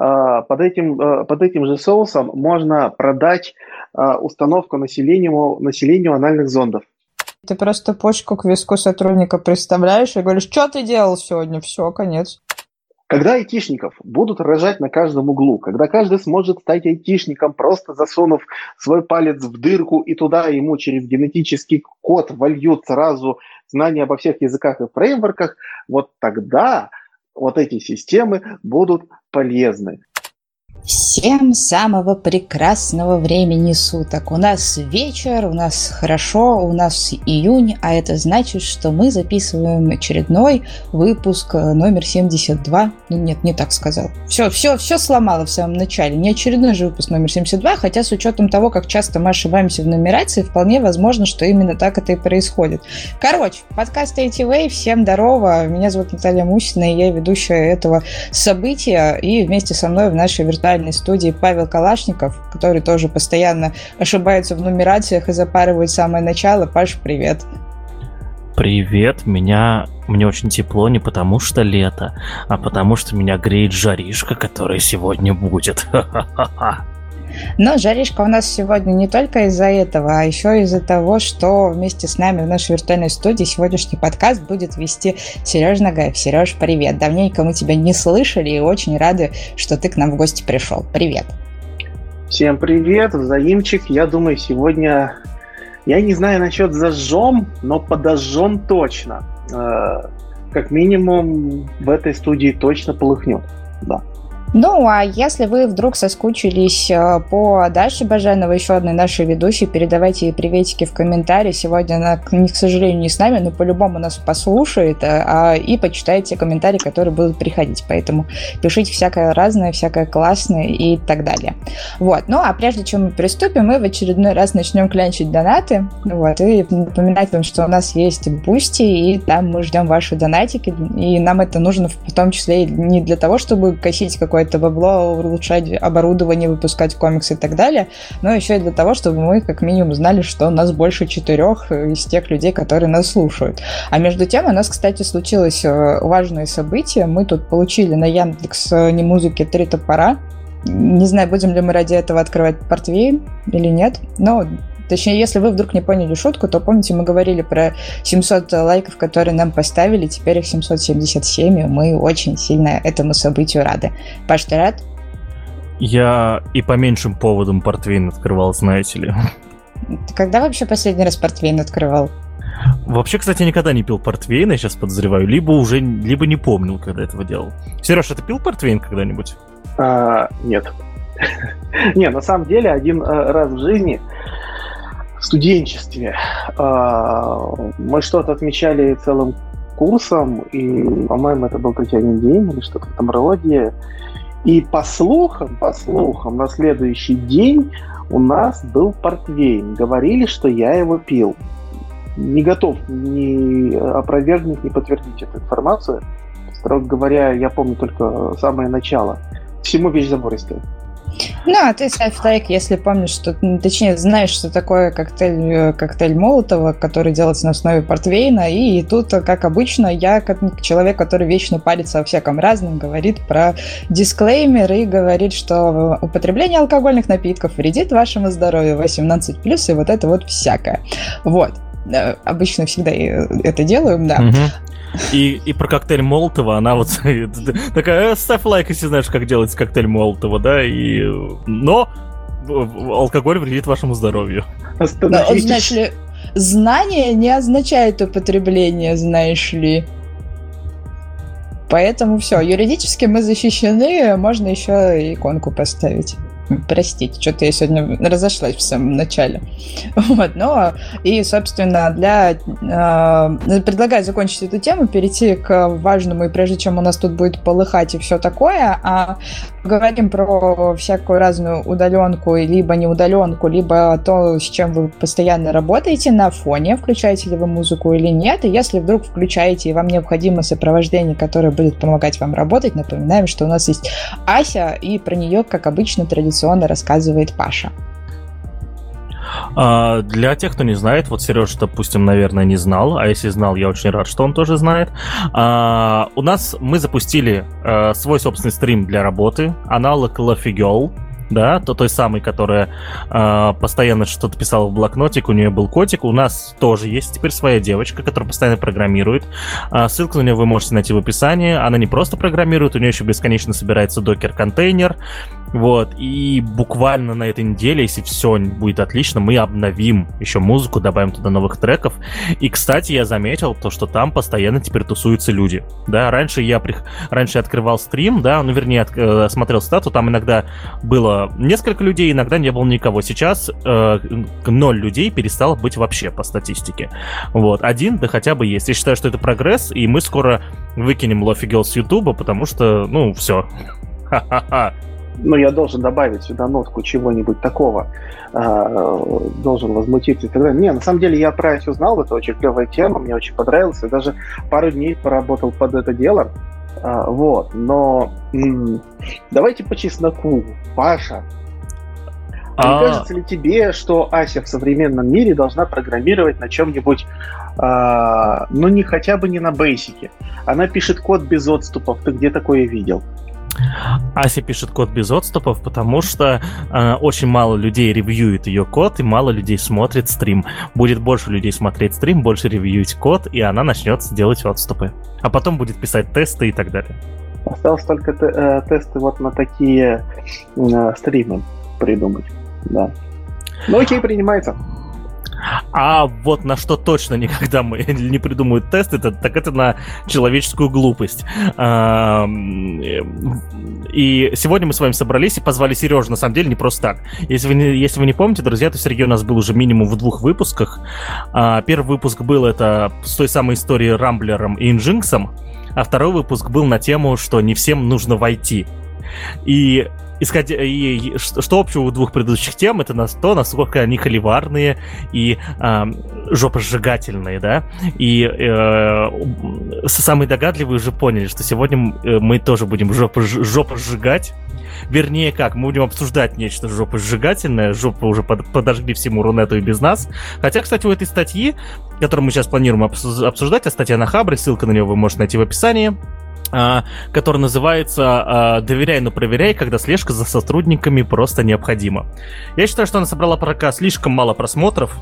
под этим, под этим же соусом можно продать установку населению, населению анальных зондов. Ты просто почку к виску сотрудника представляешь и говоришь, что ты делал сегодня? Все, конец. Когда айтишников будут рожать на каждом углу, когда каждый сможет стать айтишником, просто засунув свой палец в дырку, и туда ему через генетический код вольют сразу знания обо всех языках и фреймворках, вот тогда вот эти системы будут полезны. Всем самого прекрасного времени суток. У нас вечер, у нас хорошо, у нас июнь, а это значит, что мы записываем очередной выпуск э, номер 72. Ну, нет, не так сказал. Все, все, все сломало в самом начале. Не очередной же выпуск номер 72, хотя с учетом того, как часто мы ошибаемся в нумерации, вполне возможно, что именно так это и происходит. Короче, подкаст ATV, всем здорово. Меня зовут Наталья Мусина, и я ведущая этого события, и вместе со мной в нашей виртуальной музыкальной студии Павел Калашников, который тоже постоянно ошибается в нумерациях и запарывает самое начало. Паш, привет. Привет, меня мне очень тепло не потому что лето, а потому что меня греет жаришка, которая сегодня будет. Но жаришка у нас сегодня не только из-за этого, а еще из-за того, что вместе с нами в нашей виртуальной студии сегодняшний подкаст будет вести Сереж Нагаев. Сереж, привет. Давненько мы тебя не слышали и очень рады, что ты к нам в гости пришел. Привет. Всем привет, взаимчик. Я думаю, сегодня, я не знаю насчет зажжем, но подожжем точно. Э, как минимум в этой студии точно полыхнет. Да. Ну, а если вы вдруг соскучились э, по Даше Баженова, еще одной нашей ведущей, передавайте ей приветики в комментарии. Сегодня она, к сожалению, не с нами, но по-любому нас послушает э, а, и почитайте комментарии, которые будут приходить. Поэтому пишите всякое разное, всякое классное и так далее. Вот. Ну, а прежде чем мы приступим, мы в очередной раз начнем клянчить донаты. Вот. И напоминать вам, что у нас есть Boosty, и там мы ждем ваши донатики. И нам это нужно в том числе не для того, чтобы косить какой какое-то бабло, улучшать оборудование, выпускать комиксы и так далее, но еще и для того, чтобы мы как минимум знали, что у нас больше четырех из тех людей, которые нас слушают. А между тем у нас, кстати, случилось э, важное событие. Мы тут получили на Яндекс э, не музыки три топора. Не знаю, будем ли мы ради этого открывать портвейн или нет, но Точнее, если вы вдруг не поняли шутку, то помните, мы говорили про 700 лайков, которые нам поставили, теперь их 777, и мы очень сильно этому событию рады. Паш, ты рад? Я и по меньшим поводам портвейн открывал, знаете ли. Ты когда вообще последний раз портвейн открывал? Вообще, кстати, никогда не пил портвейн, я сейчас подозреваю, либо уже, либо не помнил, когда этого делал. Сереж, а ты пил портвейн когда-нибудь? А, нет. не, на самом деле, один э, раз в жизни студенчестве. А, мы что-то отмечали целым курсом, и, по-моему, это был Татьянин день или что-то в этом роде. И по слухам, по слухам, на следующий день у нас был портвейн. Говорили, что я его пил. Не готов ни опровергнуть, ни подтвердить эту информацию. Строго говоря, я помню только самое начало. Всему вещь забористая. Ну, а ты ставь лайк, если помнишь, что, точнее, знаешь, что такое коктейль, э, коктейль Молотова, который делается на основе портвейна, и тут, как обычно, я, как человек, который вечно парится о всяком разном, говорит про дисклеймер и говорит, что употребление алкогольных напитков вредит вашему здоровью 18+, и вот это вот всякое. Вот э, обычно всегда это делаю, да. Угу. И, и про коктейль Молотова, она вот такая, «Э, ставь лайк, если знаешь, как делать коктейль Молотова, да, и... Но алкоголь вредит вашему здоровью. Но, знаешь ли, знание не означает употребление, знаешь ли. Поэтому все, юридически мы защищены, можно еще иконку поставить. Простите, что-то я сегодня разошлась в самом начале. Вот, но и, собственно, для... Э, предлагаю закончить эту тему, перейти к важному, и прежде чем у нас тут будет полыхать и все такое, а говорим про всякую разную удаленку, либо не удаленку, либо то, с чем вы постоянно работаете на фоне, включаете ли вы музыку или нет, и если вдруг включаете, и вам необходимо сопровождение, которое будет помогать вам работать, напоминаем, что у нас есть Ася, и про нее, как обычно, традиционно рассказывает Паша. А, для тех, кто не знает, вот Сереж, допустим, наверное, не знал, а если знал, я очень рад, что он тоже знает. А, у нас мы запустили а, свой собственный стрим для работы, аналог Лафигел да, то той самой, которая э, постоянно что-то писала в блокнотик, у нее был котик, у нас тоже есть теперь своя девочка, которая постоянно программирует. Э, ссылку на нее вы можете найти в описании. Она не просто программирует, у нее еще бесконечно собирается докер-контейнер, вот, и буквально на этой неделе, если все будет отлично, мы обновим еще музыку, добавим туда новых треков. И, кстати, я заметил то, что там постоянно теперь тусуются люди. Да, раньше я, при... раньше открывал стрим, да, ну, вернее, от... Э, смотрел стату, там иногда было несколько людей, иногда не было никого. Сейчас э, ноль людей перестало быть вообще по статистике. Вот, один, да хотя бы есть. Я считаю, что это прогресс, и мы скоро выкинем Лофи с Ютуба, потому что, ну, все. Ха-ха-ха ну, я должен добавить сюда нотку чего-нибудь такого, э, должен возмутиться и так далее. Не, на самом деле я про это узнал, это очень клевая тема, мне очень понравилось, я даже пару дней поработал под это дело, э, вот, но м- давайте по чесноку, Паша, а не кажется ли тебе, что Ася в современном мире должна программировать на чем-нибудь, э, ну не хотя бы не на бейсике? Она пишет код без отступов. Ты где такое видел? Ася пишет код без отступов, потому что э, очень мало людей ревьюет ее код, и мало людей смотрит стрим. Будет больше людей смотреть стрим, больше ревьюить код, и она начнет делать отступы. А потом будет писать тесты и так далее. Осталось только э, тесты вот на такие э, стримы придумать. Да. Ну окей, принимается. А вот на что точно никогда мы не придумают тест, это, так это на человеческую глупость. И сегодня мы с вами собрались и позвали Сережу, на самом деле, не просто так. Если вы не, если вы не помните, друзья, то Сергей у нас был уже минимум в двух выпусках. А, первый выпуск был это с той самой историей Рамблером и Инжинксом, а второй выпуск был на тему, что не всем нужно войти. И искать и, и что общего у двух предыдущих тем, это на то, насколько они холиварные и э, жопосжигательные, да. И э, самые догадливые уже поняли, что сегодня э, мы тоже будем жопу, жопу сжигать. Вернее, как, мы будем обсуждать нечто жопосжигательное, жопу уже под, подожгли всему Рунету и без нас. Хотя, кстати, у этой статьи, которую мы сейчас планируем обсуждать, а статья на Хабре, ссылка на нее вы можете найти в описании, который называется а, «Доверяй, но проверяй, когда слежка за сотрудниками просто необходима». Я считаю, что она собрала пока слишком мало просмотров,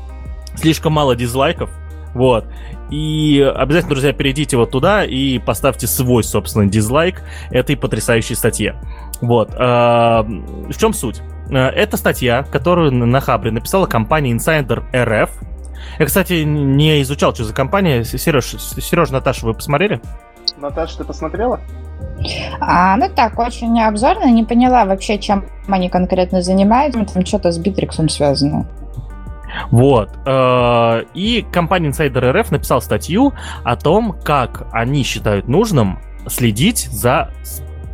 слишком мало дизлайков, вот. И обязательно, друзья, перейдите вот туда и поставьте свой, собственно, дизлайк этой потрясающей статье. Вот. А, в чем суть? Это статья, которую на Хабре написала компания Insider RF. Я, кстати, не изучал, что за компания. Сереж, Сереж, Наташа, вы посмотрели? Наташа, ты посмотрела? А, ну так, очень обзорно, не поняла вообще, чем они конкретно занимаются, там что-то с Битриксом связано. Вот. Э, и компания Insider RF написала статью о том, как они считают нужным следить за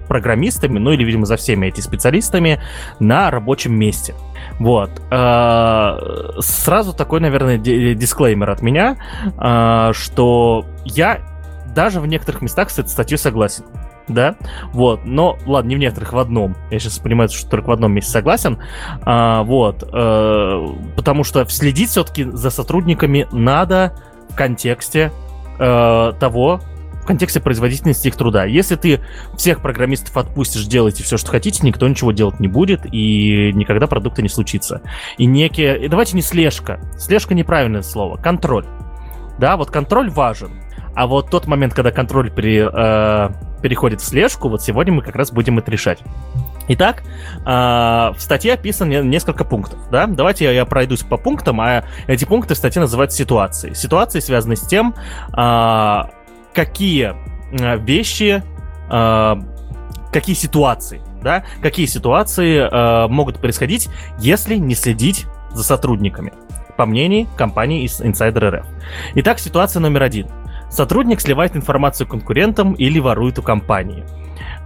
программистами, ну или, видимо, за всеми этими специалистами на рабочем месте. Вот. Э, сразу такой, наверное, дисклеймер от меня, э, что я даже в некоторых местах с этой статьей согласен. Да, вот, но ладно, не в некоторых, в одном. Я сейчас понимаю, что только в одном месте согласен. А, вот, э, потому что следить все-таки за сотрудниками надо в контексте э, того, в контексте производительности их труда. Если ты всех программистов отпустишь, делайте все, что хотите, никто ничего делать не будет, и никогда продукта не случится. И некие... И давайте не слежка. Слежка неправильное слово. Контроль. Да, вот контроль важен. А вот тот момент, когда контроль пере, э, переходит в слежку, вот сегодня мы как раз будем это решать. Итак, э, в статье описано несколько пунктов. Да? Давайте я, я пройдусь по пунктам, а эти пункты в статье называются ситуации. Ситуации связаны с тем, э, какие э, вещи, э, какие ситуации, да, какие ситуации э, могут происходить, если не следить за сотрудниками, по мнению компании Insider RF. Итак, ситуация номер один – Сотрудник сливает информацию конкурентам или ворует у компании.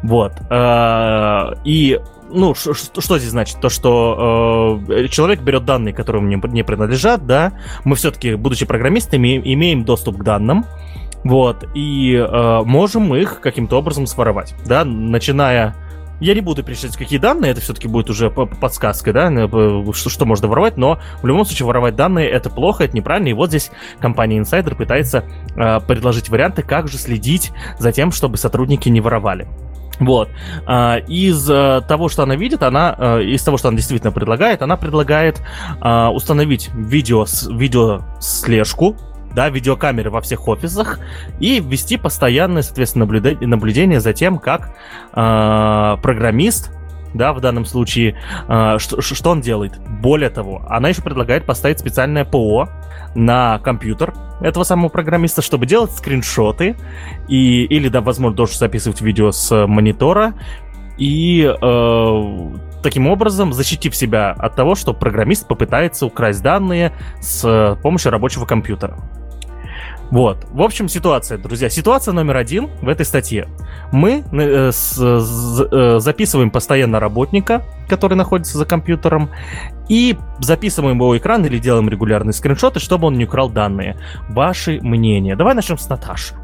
Вот. Э, и ну, что здесь значит? То, что э, человек берет данные, которые мне не принадлежат, да, мы все-таки, будучи программистами, имеем доступ к данным, вот, и э, можем их каким-то образом своровать, да, начиная я не буду перечислять, какие данные, это все-таки будет уже подсказкой, да, что, что можно воровать, но в любом случае воровать данные это плохо, это неправильно, и вот здесь компания Insider пытается э, предложить варианты, как же следить за тем, чтобы сотрудники не воровали. Вот. А, из э, того, что она видит, она, э, из того, что она действительно предлагает, она предлагает а, установить видео, видео слежку, да, видеокамеры во всех офисах и ввести постоянное, соответственно, наблюдение, наблюдение за тем, как э, программист да, в данном случае, э, что, что он делает. Более того, она еще предлагает поставить специальное ПО на компьютер этого самого программиста, чтобы делать скриншоты и, или, да, возможно, тоже записывать видео с монитора и э, таким образом защитив себя от того, что программист попытается украсть данные с помощью рабочего компьютера. Вот. В общем, ситуация, друзья. Ситуация номер один в этой статье. Мы э, с, э, записываем постоянно работника, который находится за компьютером, и записываем его экран или делаем регулярные скриншоты, чтобы он не украл данные. Ваши мнения. Давай начнем с Наташи.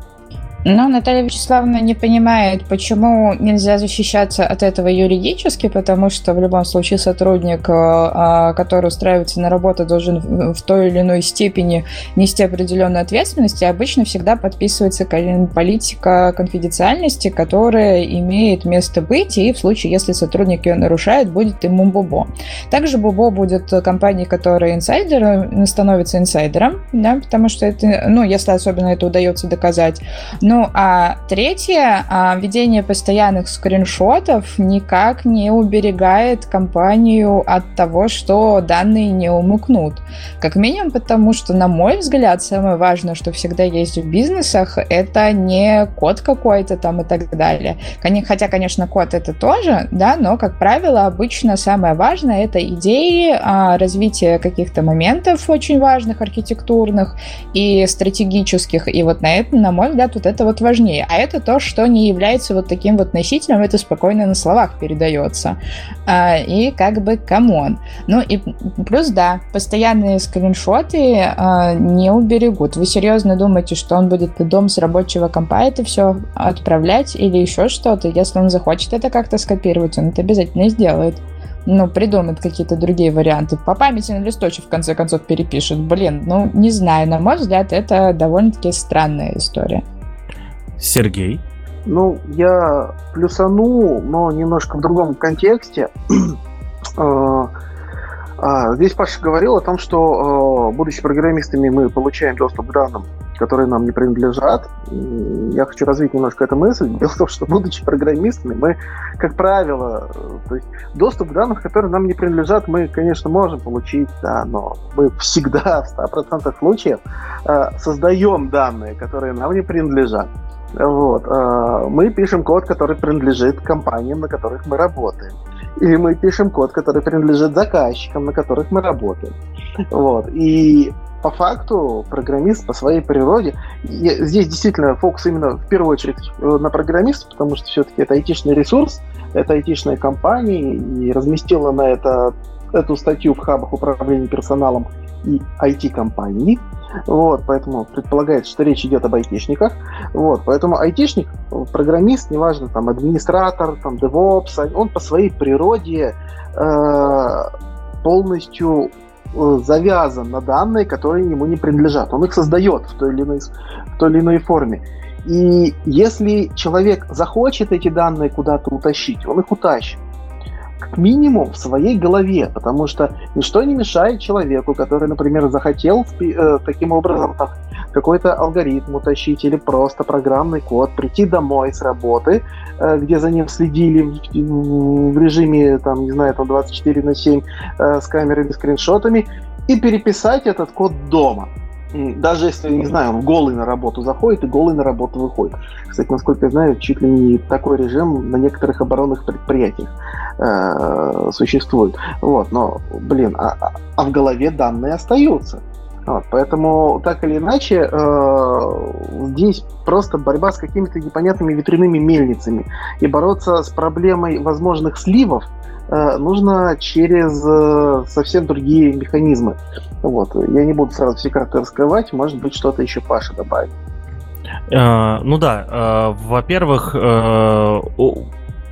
Но Наталья Вячеславовна не понимает, почему нельзя защищаться от этого юридически, потому что в любом случае сотрудник, э, а, который устраивается на работу, должен в той или иной степени нести определенную ответственность, и обычно всегда подписывается политика конфиденциальности, которая имеет место быть, и в случае, если сотрудник ее нарушает, будет ему бубо. Также бубо будет компании, которая инсайдер, становится инсайдером, да, потому что это, ну, если особенно это удается доказать, но ну, а третье, а, ведение постоянных скриншотов никак не уберегает компанию от того, что данные не умыкнут. Как минимум потому, что, на мой взгляд, самое важное, что всегда есть в бизнесах, это не код какой-то там и так далее. Хотя, конечно, код это тоже, да, но, как правило, обычно самое важное это идеи, а, развитие каких-то моментов очень важных, архитектурных и стратегических. И вот на это, на мой взгляд, вот это вот важнее. А это то, что не является вот таким вот носителем, это спокойно на словах передается. А, и как бы come on. Ну и плюс, да, постоянные скриншоты а, не уберегут. Вы серьезно думаете, что он будет домой с рабочего компа это все отправлять или еще что-то? Если он захочет это как-то скопировать, он это обязательно сделает ну, придумает какие-то другие варианты. По памяти на листочек, в конце концов, перепишет. Блин, ну, не знаю, на мой взгляд, это довольно-таки странная история. Сергей? Ну, я плюсану, но немножко в другом контексте. А, а, здесь Паша говорил о том, что, а, будучи программистами, мы получаем доступ к данным, которые нам не принадлежат. Я хочу развить немножко эту мысль. Дело в том, что, будучи программистами, мы, как правило, то есть доступ к данным, которые нам не принадлежат, мы, конечно, можем получить, да, но мы всегда в 100% случаев создаем данные, которые нам не принадлежат. Вот. А, мы пишем код, который принадлежит компаниям, на которых мы работаем. Или мы пишем код, который принадлежит заказчикам, на которых мы работаем. Вот. И по факту программист по своей природе, здесь действительно фокус именно в первую очередь э, на программиста, потому что все-таки это айтишный ресурс, это айтишная компания, и разместила на это эту статью в хабах управления персоналом и IT-компаний. Вот, поэтому предполагается, что речь идет об айтишниках. Вот, поэтому айтишник, программист, неважно, там, администратор, там, DevOps, он по своей природе э, полностью э, завязан на данные, которые ему не принадлежат. Он их создает в той или иной, в той или иной форме. И если человек захочет эти данные куда-то утащить, он их утащит как минимум в своей голове, потому что ничто не мешает человеку, который, например, захотел э, таким образом там, какой-то алгоритм утащить или просто программный код, прийти домой с работы, э, где за ним следили в, в режиме, там, не знаю, там 24 на 7 э, с камерами, скриншотами, и переписать этот код дома даже если, не знаю, он голый на работу заходит и голый на работу выходит. Кстати, насколько я знаю, чуть ли не такой режим на некоторых оборонных предприятиях э, существует. Вот, но, блин, а, а, а в голове данные остаются. Вот, поэтому, так или иначе, э, здесь просто борьба с какими-то непонятными ветряными мельницами. И бороться с проблемой возможных сливов нужно через э, совсем другие механизмы. Вот. Я не буду сразу все карты раскрывать, может быть, что-то еще Паша добавит. Uh, ну да, uh, во-первых, uh,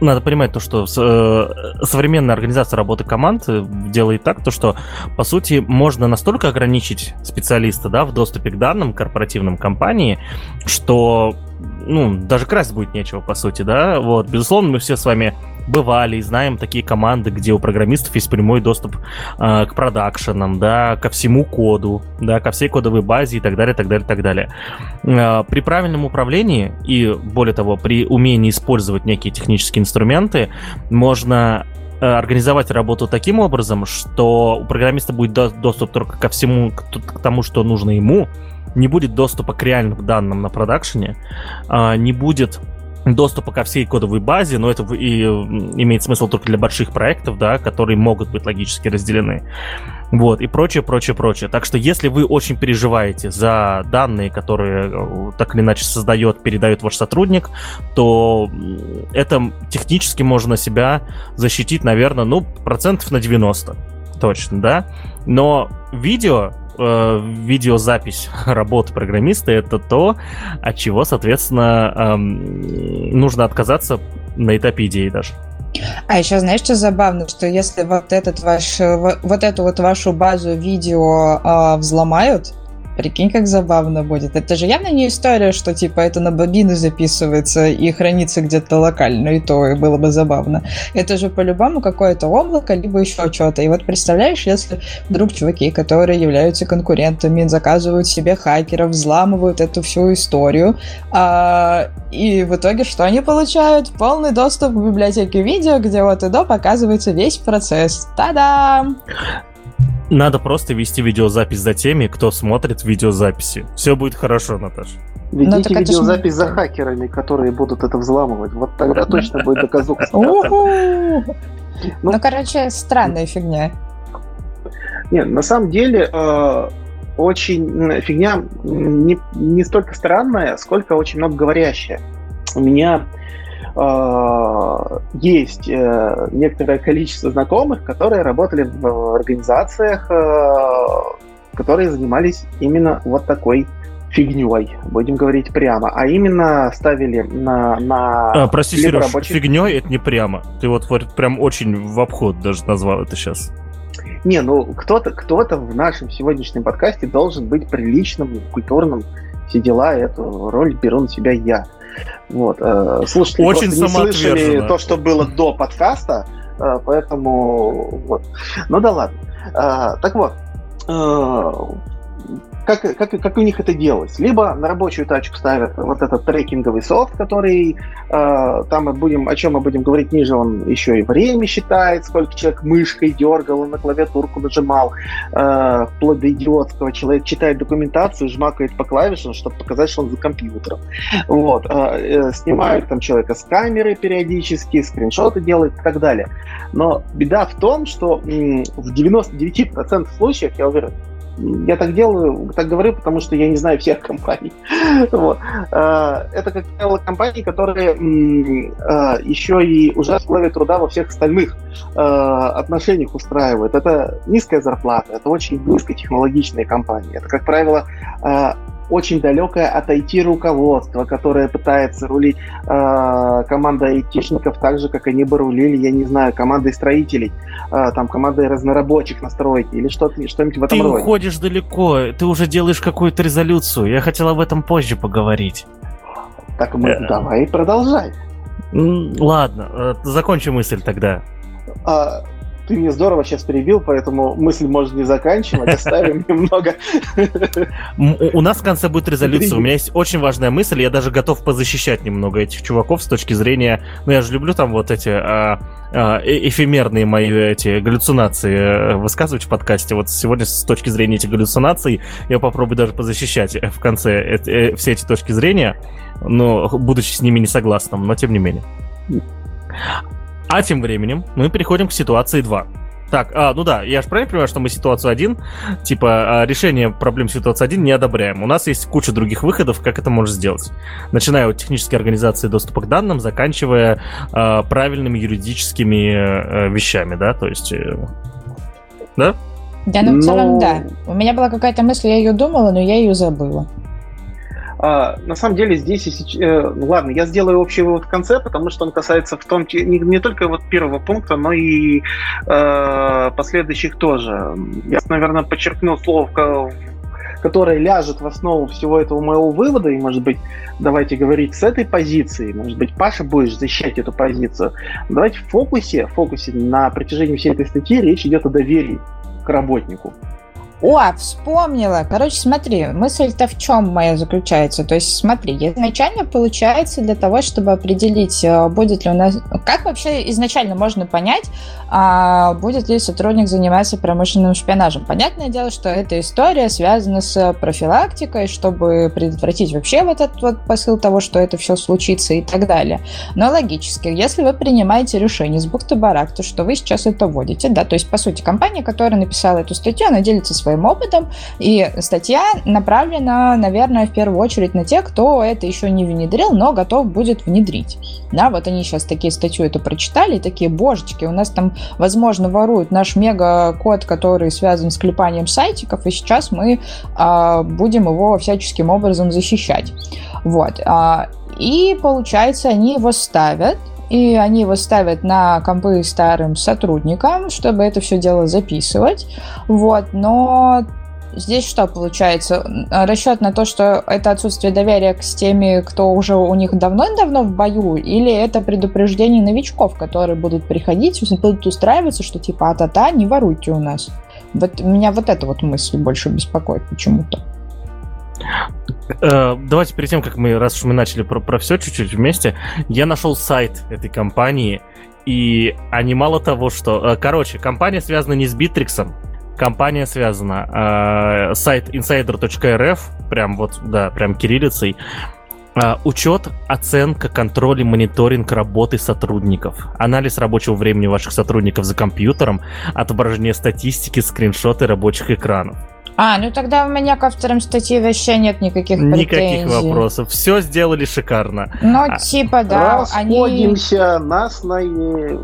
надо понимать то, что э, современная организация работы команд э, делает так, то, что, по сути, можно настолько ограничить специалиста да, в доступе к данным корпоративным компании, что ну, даже красть будет нечего, по сути, да, вот, безусловно, мы все с вами бывали и знаем такие команды, где у программистов есть прямой доступ э, к продакшенам, да, ко всему коду, да, ко всей кодовой базе и так далее, так далее, так далее. Э, при правильном управлении и, более того, при умении использовать некие технические инструменты, можно э, организовать работу таким образом, что у программиста будет доступ только ко всему, к тому, что нужно ему, не будет доступа к реальным данным на продакшене, а, не будет доступа ко всей кодовой базе, но это и имеет смысл только для больших проектов, да, которые могут быть логически разделены. Вот, и прочее, прочее, прочее. Так что если вы очень переживаете за данные, которые э, так или иначе создает, передает ваш сотрудник, то это технически можно себя защитить, наверное, ну, процентов на 90. Точно, да? Но видео э, видеозапись работы программиста это то, от чего, соответственно, эм, нужно отказаться на этапе идеи даже. А еще знаешь, что забавно, что если вот этот ваш, вот эту вот вашу базу видео э, взломают, Прикинь, как забавно будет. Это же явно не история, что типа это на бобины записывается и хранится где-то локально, и то и было бы забавно. Это же по-любому какое-то облако, либо еще что-то. И вот представляешь, если вдруг чуваки, которые являются конкурентами, заказывают себе хакеров, взламывают эту всю историю, а, и в итоге что они получают? Полный доступ к библиотеке видео, где вот и до показывается весь процесс. Та-дам! Надо просто вести видеозапись за теми, кто смотрит видеозаписи. Все будет хорошо, Наташа. Ведите ну, видеозапись за хакерами, которые будут это взламывать. Вот тогда точно будет доказуха. Ну, ну, короче, странная фигня. Нет, на самом деле, э, очень фигня не, не столько странная, сколько очень много говорящая. У меня есть э, некоторое количество знакомых, которые работали в организациях, э, которые занимались именно вот такой фигней, будем говорить прямо, а именно ставили на... на а, прости, Сереж, рабочих... фигней это не прямо. Ты вот, вот прям очень в обход даже назвал это сейчас. Не, ну кто-то кто в нашем сегодняшнем подкасте должен быть приличным, культурным, все дела, эту роль беру на себя я. Вот. Э, слушатели Очень не слышали то, что было до подкаста, э, поэтому вот. Ну да ладно. Э, так вот, как, как, как у них это делалось. Либо на рабочую тачку ставят вот этот трекинговый софт, который э, там мы будем, о чем мы будем говорить ниже, он еще и время считает, сколько человек мышкой дергал, на клавиатурку нажимал, э, вплоть до идиотского. Человек читает документацию, жмакает по клавишам, чтобы показать, что он за компьютером. Вот. Э, э, снимают там человека с камеры периодически, скриншоты делают и так далее. Но беда в том, что м, в 99% случаев, я уверен, я так делаю, так говорю, потому что я не знаю всех компаний. вот. А, это, как правило, компании, которые а, еще и уже условия труда во всех остальных а, отношениях устраивают. Это низкая зарплата, это очень низкотехнологичные компании. Это, как правило, очень далекое от IT-руководства, которое пытается рулить э, команда айтишников так же, как они бы рулили, я не знаю, командой строителей, э, там, командой разнорабочих на стройке или что-то, что-нибудь в этом ты роде. Ты уходишь далеко, ты уже делаешь какую-то резолюцию. Я хотел об этом позже поговорить. Так мы э... давай продолжай. Ладно, э, закончи мысль тогда. А, ты мне здорово сейчас перебил, поэтому мысль можно не заканчивать, оставим немного. У нас в конце будет резолюция. У меня есть очень важная мысль, я даже готов позащищать немного этих чуваков с точки зрения... Ну, я же люблю там вот эти а, а, э, эфемерные мои эти галлюцинации э, высказывать в подкасте. Вот сегодня с точки зрения этих галлюцинаций я попробую даже позащищать в конце э, все эти точки зрения, но будучи с ними не согласным, но тем не менее. А тем временем мы переходим к ситуации 2. Так, а, ну да, я же правильно понимаю, что мы ситуацию 1, типа, а, решение проблем ситуации 1 не одобряем. У нас есть куча других выходов, как это можно сделать. Начиная от технической организации доступа к данным, заканчивая а, правильными юридическими а, вещами, да, то есть... Э, да? Да, ну в целом, но... да. У меня была какая-то мысль, я ее думала, но я ее забыла. А, на самом деле здесь, э, ну ладно, я сделаю общий вывод в конце, потому что он касается в том не, не только вот первого пункта, но и э, последующих тоже. Я, наверное, подчеркну слово, которое ляжет в основу всего этого моего вывода, и, может быть, давайте говорить с этой позиции, может быть, Паша будешь защищать эту позицию. Давайте в фокусе, в фокусе на протяжении всей этой статьи речь идет о доверии к работнику. О, вспомнила. Короче, смотри, мысль-то в чем моя заключается? То есть, смотри, изначально получается для того, чтобы определить, э, будет ли у нас... Как вообще изначально можно понять, а будет ли сотрудник заниматься промышленным шпионажем? Понятное дело, что эта история связана с профилактикой, чтобы предотвратить вообще вот этот вот посыл того, что это все случится и так далее. Но логически, если вы принимаете решение с бухты-барахты, что вы сейчас это вводите, да, то есть, по сути, компания, которая написала эту статью, она делится своим своим опытом. И статья направлена, наверное, в первую очередь на тех, кто это еще не внедрил, но готов будет внедрить. Да, вот они сейчас такие статью это прочитали, такие, божечки, у нас там, возможно, воруют наш мега-код, который связан с клепанием сайтиков, и сейчас мы а, будем его всяческим образом защищать. Вот. А, и, получается, они его ставят, и они его ставят на компы старым сотрудникам, чтобы это все дело записывать. Вот, но Здесь что получается? Расчет на то, что это отсутствие доверия к теми, кто уже у них давно-давно в бою, или это предупреждение новичков, которые будут приходить, будут устраиваться, что типа а-та-та, не воруйте у нас. Вот меня вот эта вот мысль больше беспокоит почему-то. Э, давайте перед тем, как мы, раз уж мы начали про, про все чуть-чуть вместе, я нашел сайт этой компании, и они мало того, что... Э, короче, компания связана не с Битриксом, компания связана. Э, сайт insider.rf, прям вот, да, прям кириллицей. Uh, учет, оценка, контроль и мониторинг работы сотрудников, анализ рабочего времени ваших сотрудников за компьютером, отображение статистики, скриншоты рабочих экранов. А, ну тогда у меня к авторам статьи вообще нет никаких претензий. Никаких вопросов. Все сделали шикарно. Ну, а... типа, да. Расходимся, они... нас на Е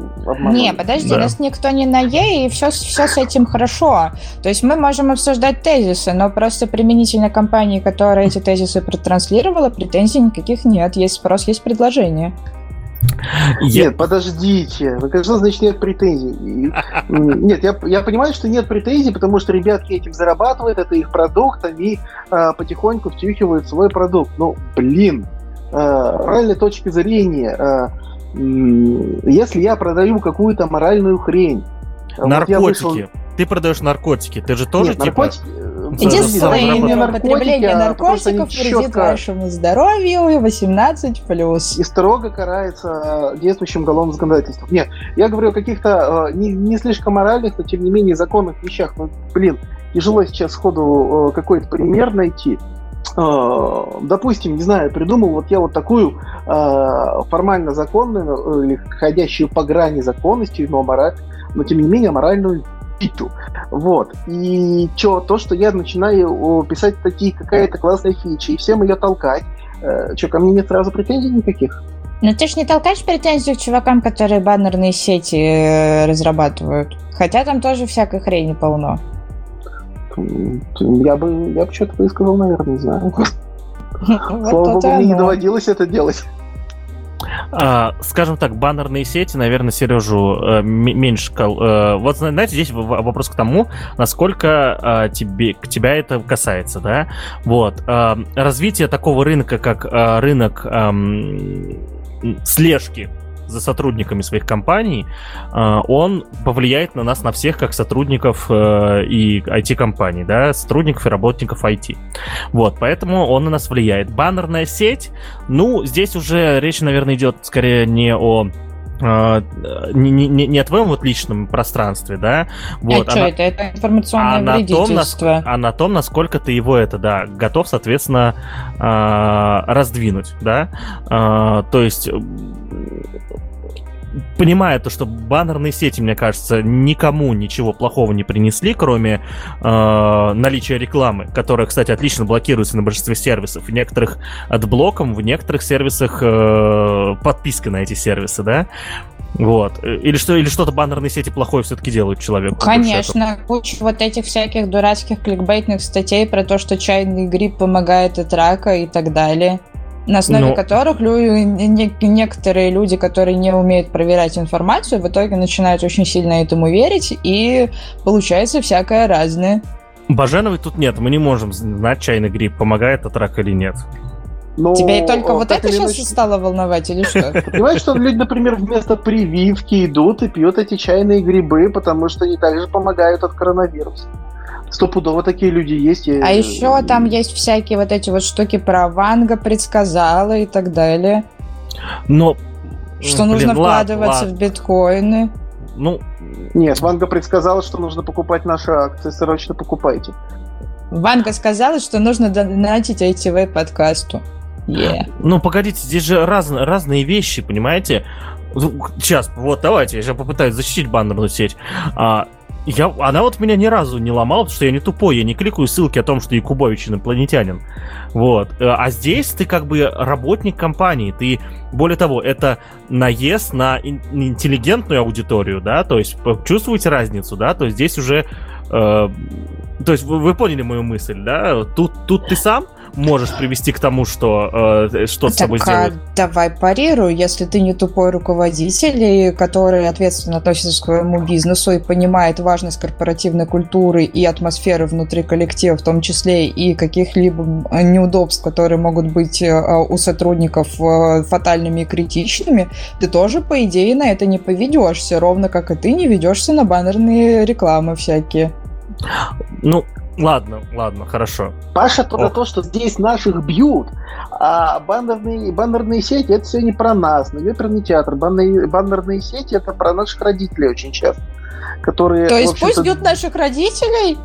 Не, подожди, да. нас никто не на Е, и все, все с этим хорошо. То есть мы можем обсуждать тезисы, но просто применительно компании, которая эти тезисы протранслировала, претензий никаких нет. Есть спрос, есть предложение. Я... Нет, подождите. Вы как значит нет претензий? Нет, я, я понимаю, что нет претензий, потому что ребятки этим зарабатывают, это их продукт, они э, потихоньку втюхивают свой продукт. Ну, блин, э, моральной точки зрения, э, если я продаю какую-то моральную хрень, Наркотики. Вот. Ты продаешь наркотики. Ты же тоже Нет, типа... Наркотики... Единственное, именно употребление наркотиков вредит четко... вашему здоровью 18+. И строго карается действующим уголовным законодательством. Нет, я говорю о каких-то э, не, не слишком моральных, но тем не менее законных вещах. Ну, блин, тяжело сейчас сходу э, какой-то пример найти. Э, допустим, не знаю, придумал вот я вот такую формально законную или ходящую по грани законности, но, мораль, но тем не менее моральную питу. Вот. И чё, то, что я начинаю писать такие какая-то классная фича, и всем ее толкать, э, что, ко мне нет сразу претензий никаких? Ну ты ж не толкаешь претензию к чувакам, которые баннерные сети э, разрабатывают. Хотя там тоже всякой хрени полно. Я бы, я бы что-то высказал, наверное, не знаю. Слава богу, мне не доводилось это делать. А, скажем так, баннерные сети, наверное, Сережу э, меньше... Э, вот, знаете, здесь вопрос к тому, насколько э, тебе, к тебя это касается, да? Вот. Э, развитие такого рынка, как рынок слежки за сотрудниками своих компаний, э, он повлияет на нас, на всех, как сотрудников э, и IT-компаний, да, сотрудников и работников IT. Вот, поэтому он на нас влияет. Баннерная сеть, ну, здесь уже речь, наверное, идет скорее не о не, не, не о твоем вот личном пространстве, да? Вот, а что это? Это информационное а на том, нас, а на том, насколько ты его это, да, готов, соответственно, uh, раздвинуть, да? Uh, то есть понимая то, что баннерные сети, мне кажется, никому ничего плохого не принесли, кроме э, наличия рекламы, которая, кстати, отлично блокируется на большинстве сервисов. В некоторых отблоком, в некоторых сервисах э, подписка на эти сервисы, да. Вот. Или что, или что-то баннерные сети плохое все-таки делают человеку. Конечно, куча вот этих всяких дурацких кликбейтных статей про то, что чайный гриб помогает от рака и так далее. На основе Но... Ну. которых люди, некоторые люди, которые не умеют проверять информацию, в итоге начинают очень сильно этому верить, и получается всякое разное. Баженовой тут нет, мы не можем знать, чайный гриб помогает от рака или нет. Но, Тебя и только вот это сейчас иначе... стало волновать или что? Понимаешь, что люди, например, вместо прививки идут и пьют эти чайные грибы, потому что они также помогают от коронавируса. Стопудово такие люди есть. А еще там есть всякие вот эти вот штуки про Ванга предсказала и так далее. Но... Что блин, нужно вкладываться ладно. в биткоины. Ну... Нет, Ванга предсказала, что нужно покупать наши акции. Срочно покупайте. Ванга сказала, что нужно донатить ITV подкасту. Yeah. Ну, погодите, здесь же раз, разные вещи, понимаете? Сейчас, вот, давайте, я сейчас попытаюсь защитить баннерную сеть. А, я, она вот меня ни разу не ломала, потому что я не тупой, я не кликаю ссылки о том, что Якубович инопланетянин. Вот. Э, а здесь ты как бы работник компании, ты, более того, это наезд на интеллигентную аудиторию, да, то есть чувствуете разницу, да, то есть здесь уже... Э, то есть вы, вы поняли мою мысль, да? Тут, тут ты сам, можешь привести к тому, что э, что с тобой сделают. А давай парирую. Если ты не тупой руководитель, который ответственно относится к своему бизнесу и понимает важность корпоративной культуры и атмосферы внутри коллектива, в том числе и каких-либо неудобств, которые могут быть э, у сотрудников э, фатальными и критичными, ты тоже, по идее, на это не поведешься, ровно как и ты не ведешься на баннерные рекламы всякие. Ну, Ладно, ладно, хорошо. Паша про то, что здесь наших бьют, а баннерные, баннерные сети это все не про нас, на оперный театр. Баннерные, баннерные сети это про наших родителей очень часто. Которые, То есть пусть бьют наших родителей?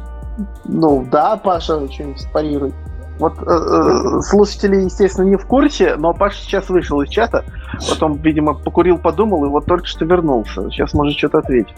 Ну да, Паша что-нибудь парирует. Вот э, э, слушатели, естественно, не в курсе, но Паша сейчас вышел из чата, потом, видимо, покурил, подумал, и вот только что вернулся. Сейчас может что-то ответить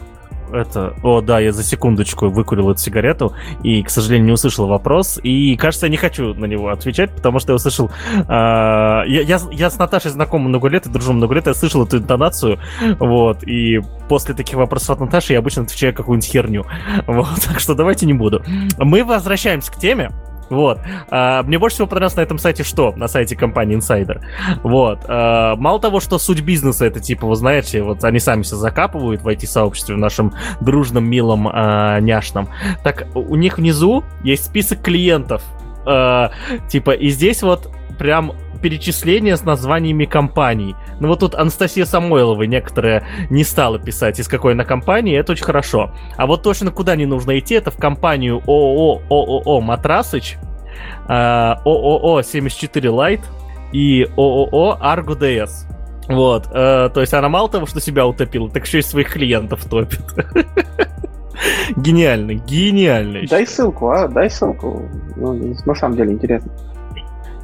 это... О, да, я за секундочку выкурил эту сигарету и, к сожалению, не услышал вопрос. И, кажется, я не хочу на него отвечать, потому что я услышал... Э, я, я, я с Наташей знаком много лет и дружу много лет, я слышал эту интонацию, вот, и после таких вопросов от Наташи я обычно отвечаю какую-нибудь херню. Вот, так что давайте не буду. Мы возвращаемся к теме. Вот. А, мне больше всего понравилось на этом сайте что? На сайте компании Insider. Вот. А, мало того, что суть бизнеса это типа, вы знаете, вот они сами себя закапывают в IT-сообществе, в нашем дружном, милом, а, няшном. Так у них внизу есть список клиентов. Типа, и здесь вот прям перечисления с названиями компаний. Ну вот тут Анастасия Самойлова некоторые не стала писать, из какой она компании, это очень хорошо. А вот точно куда не нужно идти, это в компанию ООО ООО Матрасыч, а, ООО 74 Light и ООО Argo DS. Вот, э, то есть она мало того, что себя утопила, так еще и своих клиентов топит. Гениально, гениально. Дай ссылку, а, дай ссылку. Ну, на самом деле интересно.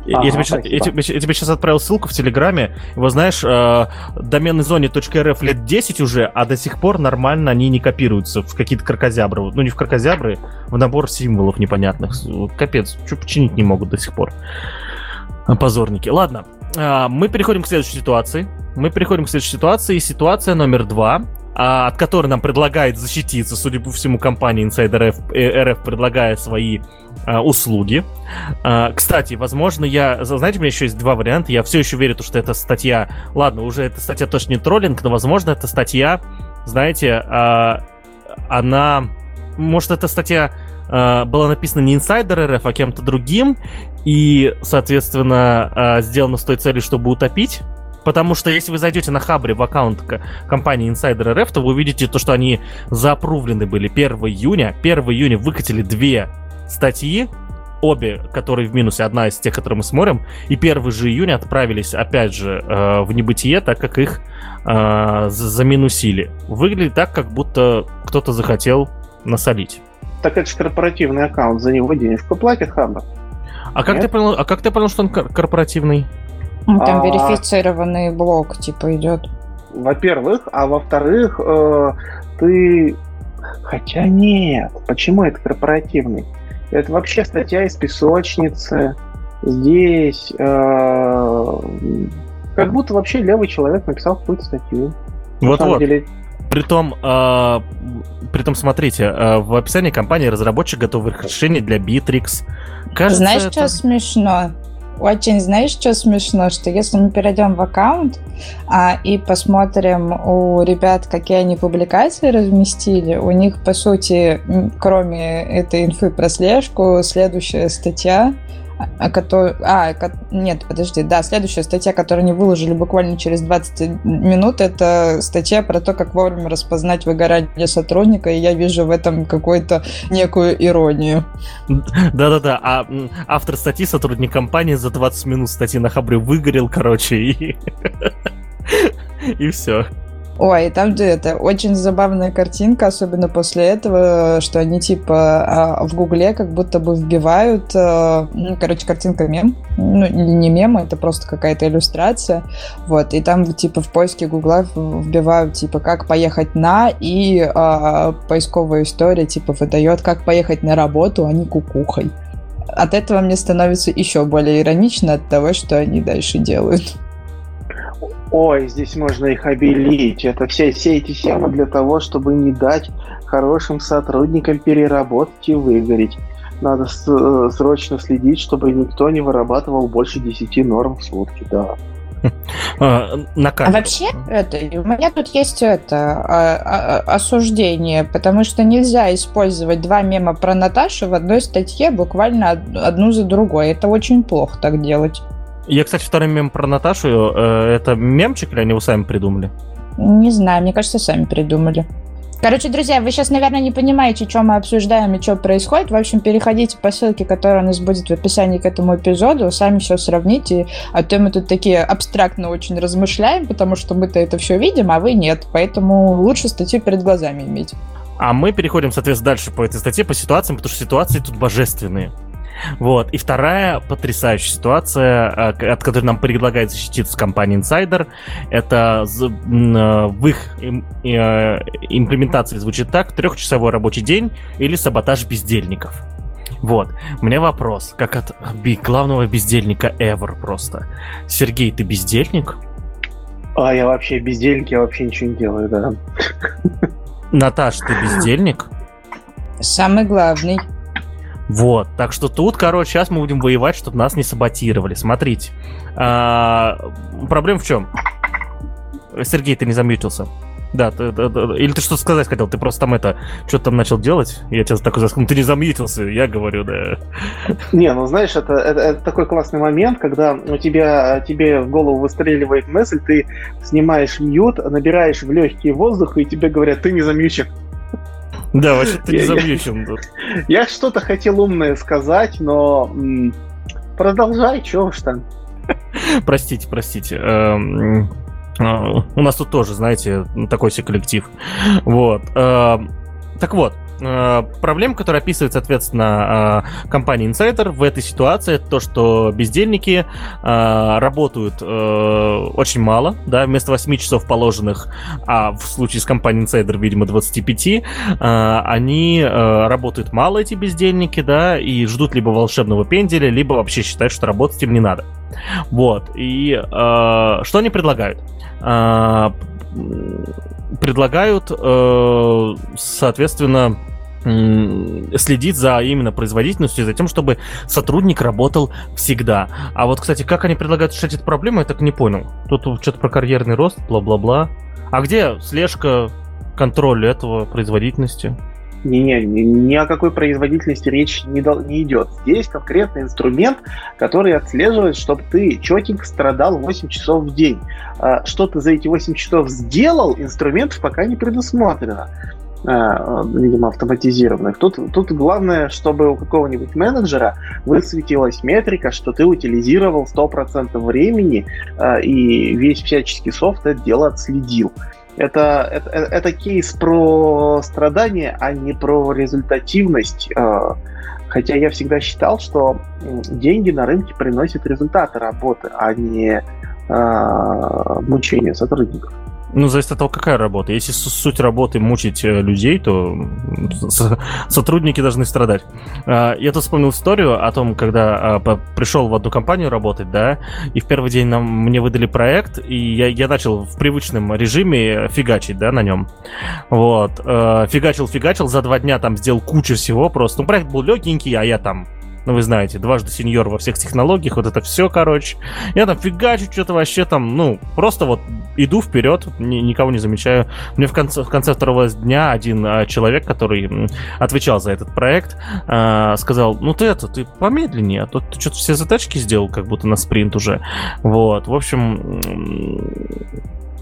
Ага, я, тебе сейчас, я, тебе, я тебе сейчас отправил ссылку в Телеграме. Его знаешь, э, доменной зоне .rf лет 10 уже, а до сих пор нормально они не копируются в какие-то кракозябры. Ну, не в кракозябры, в набор символов непонятных. Капец, что починить не могут до сих пор. Позорники. Ладно, э, мы переходим к следующей ситуации. Мы переходим к следующей ситуации. Ситуация номер два а, от которой нам предлагает защититься, судя по всему, компания Insider RF, RF э, предлагает свои услуги. А, кстати, возможно, я... Знаете, у меня еще есть два варианта. Я все еще верю, что это статья... Ладно, уже эта статья точно не троллинг, но, возможно, эта статья, знаете, а, она... Может, эта статья а, была написана не Insider RF, а кем-то другим, и, соответственно, а, сделана с той целью, чтобы утопить Потому что если вы зайдете на Хабре в аккаунт компании Insider RF, то вы увидите то, что они запрувлены были 1 июня. 1 июня выкатили две статьи, обе, которые в минусе, одна из тех, которые мы смотрим, и 1 же июня отправились, опять же, э, в небытие, так как их э, заминусили. Выглядит так, как будто кто-то захотел насолить. Так это же корпоративный аккаунт, за него денежку платит Хабр. А как, ты понял, а как ты понял, что он корпоративный? Ну, там а, верифицированный блок, типа, идет. Во-первых, а во-вторых, э, ты... Хотя нет, почему это корпоративный? Это вообще статья из песочницы. Здесь э, как будто вообще левый человек написал какую-то статью. Вот-вот. Деле... Притом, э, притом, смотрите, э, в описании компании разработчик готовых решений для Bittrex. Кажется, Знаешь, это... что смешно? Очень, знаешь, что смешно, что если мы перейдем в аккаунт а, и посмотрим у ребят, какие они публикации разместили, у них, по сути, кроме этой инфы про слежку, следующая статья который... А, нет, подожди, да, следующая статья, которую они выложили буквально через 20 минут, это статья про то, как вовремя распознать выгорание сотрудника, и я вижу в этом какую-то некую иронию. Да-да-да, а автор статьи, сотрудник компании, за 20 минут статьи на Хабре выгорел, короче, и... И все. Ой, там же это очень забавная картинка, особенно после этого, что они типа а, в Гугле как будто бы вбивают, а, ну, короче, картинка мем, ну, не мем, это просто какая-то иллюстрация, вот, и там типа в поиске Гугла вбивают типа как поехать на, и а, поисковая история типа выдает как поехать на работу, а не кукухой. От этого мне становится еще более иронично от того, что они дальше делают ой, здесь можно их обелить. Это все, все эти темы для того, чтобы не дать хорошим сотрудникам переработать и выгореть. Надо с- срочно следить, чтобы никто не вырабатывал больше 10 норм в сутки, да. А, на камеру. А вообще, это, у меня тут есть это а, а, осуждение, потому что нельзя использовать два мема про Наташу в одной статье буквально одну за другой. Это очень плохо так делать. Я, кстати, второй мем про Наташу. Э, это мемчик или они его сами придумали? Не знаю, мне кажется, сами придумали. Короче, друзья, вы сейчас, наверное, не понимаете, что мы обсуждаем и что происходит. В общем, переходите по ссылке, которая у нас будет в описании к этому эпизоду, сами все сравните. А то мы тут такие абстрактно очень размышляем, потому что мы-то это все видим, а вы нет. Поэтому лучше статью перед глазами иметь. А мы переходим, соответственно, дальше по этой статье, по ситуациям, потому что ситуации тут божественные. Вот. И вторая потрясающая ситуация, э, от которой нам предлагает защититься компания Insider, это э, в их э, имплементации звучит так, трехчасовой рабочий день или саботаж бездельников. Вот. У меня вопрос, как от главного бездельника ever просто. Сергей, ты бездельник? А, я вообще бездельник, я вообще ничего не делаю, да. Наташ, ты бездельник? Самый главный. Вот, так что тут, короче, сейчас мы будем воевать, чтобы нас не саботировали. Смотрите. А, проблема в чем? Сергей, ты не замьютился. Да, ты, ты, ты, или ты что сказать хотел? Ты просто там это, что-то там начал делать? Я тебя такой заскнул, ты не замьютился, я говорю, да. Не, ну знаешь, это, это, это такой классный момент, когда у тебя, тебе в голову выстреливает мысль, ты снимаешь мьют, набираешь в легкий воздух, и тебе говорят, ты не замьючен. Да, вообще ты не замьючен тут. Я что-то хотел умное сказать, но продолжай, чего уж там. Простите, простите. Эм, э, у нас тут тоже, знаете, такой себе коллектив. Вот. Эм, так вот, Э, проблема, которая описывает, соответственно, э, компания Insider в этой ситуации, это то, что бездельники э, работают очень мало, да, вместо 8 часов положенных, а в случае с компанией Insider, видимо, 25, они работают мало, эти бездельники, да, и ждут либо волшебного пенделя, либо вообще считают, что работать им не надо. Вот, и что они предлагают? предлагают, соответственно, следить за именно производительностью и за тем, чтобы сотрудник работал всегда. А вот, кстати, как они предлагают решать эту проблему, я так не понял. Тут что-то про карьерный рост, бла-бла-бла. А где слежка, контроль этого производительности? Не-не, ни о какой производительности речь не, дол- не идет. Здесь конкретный инструмент, который отслеживает, чтобы ты четенько страдал 8 часов в день. А, что ты за эти 8 часов сделал, инструментов пока не предусмотрено. Э, видимо, автоматизированных. Тут, тут главное, чтобы у какого-нибудь менеджера высветилась метрика, что ты утилизировал 100% времени э, и весь всяческий софт это дело отследил. Это, это, э, это кейс про страдания, а не про результативность. Хотя я всегда считал, что деньги на рынке приносят результаты работы, а не мучения сотрудников. Ну, зависит от того, какая работа. Если суть работы мучить э, людей, то сотрудники должны страдать. А, я тут вспомнил историю о том, когда а, пришел в одну компанию работать, да, и в первый день нам, мне выдали проект, и я, я начал в привычном режиме фигачить, да, на нем. Вот. Э, фигачил, фигачил, за два дня там сделал кучу всего просто. Ну, проект был легенький, а я там ну, вы знаете, дважды сеньор во всех технологиях, вот это все, короче. Я там фигачу что-то вообще там, ну, просто вот иду вперед, ни, никого не замечаю. Мне в конце, в конце второго дня один а, человек, который отвечал за этот проект, а, сказал, ну ты это, ты помедленнее, а то ты что-то все задачки сделал, как будто на спринт уже. Вот, в общем,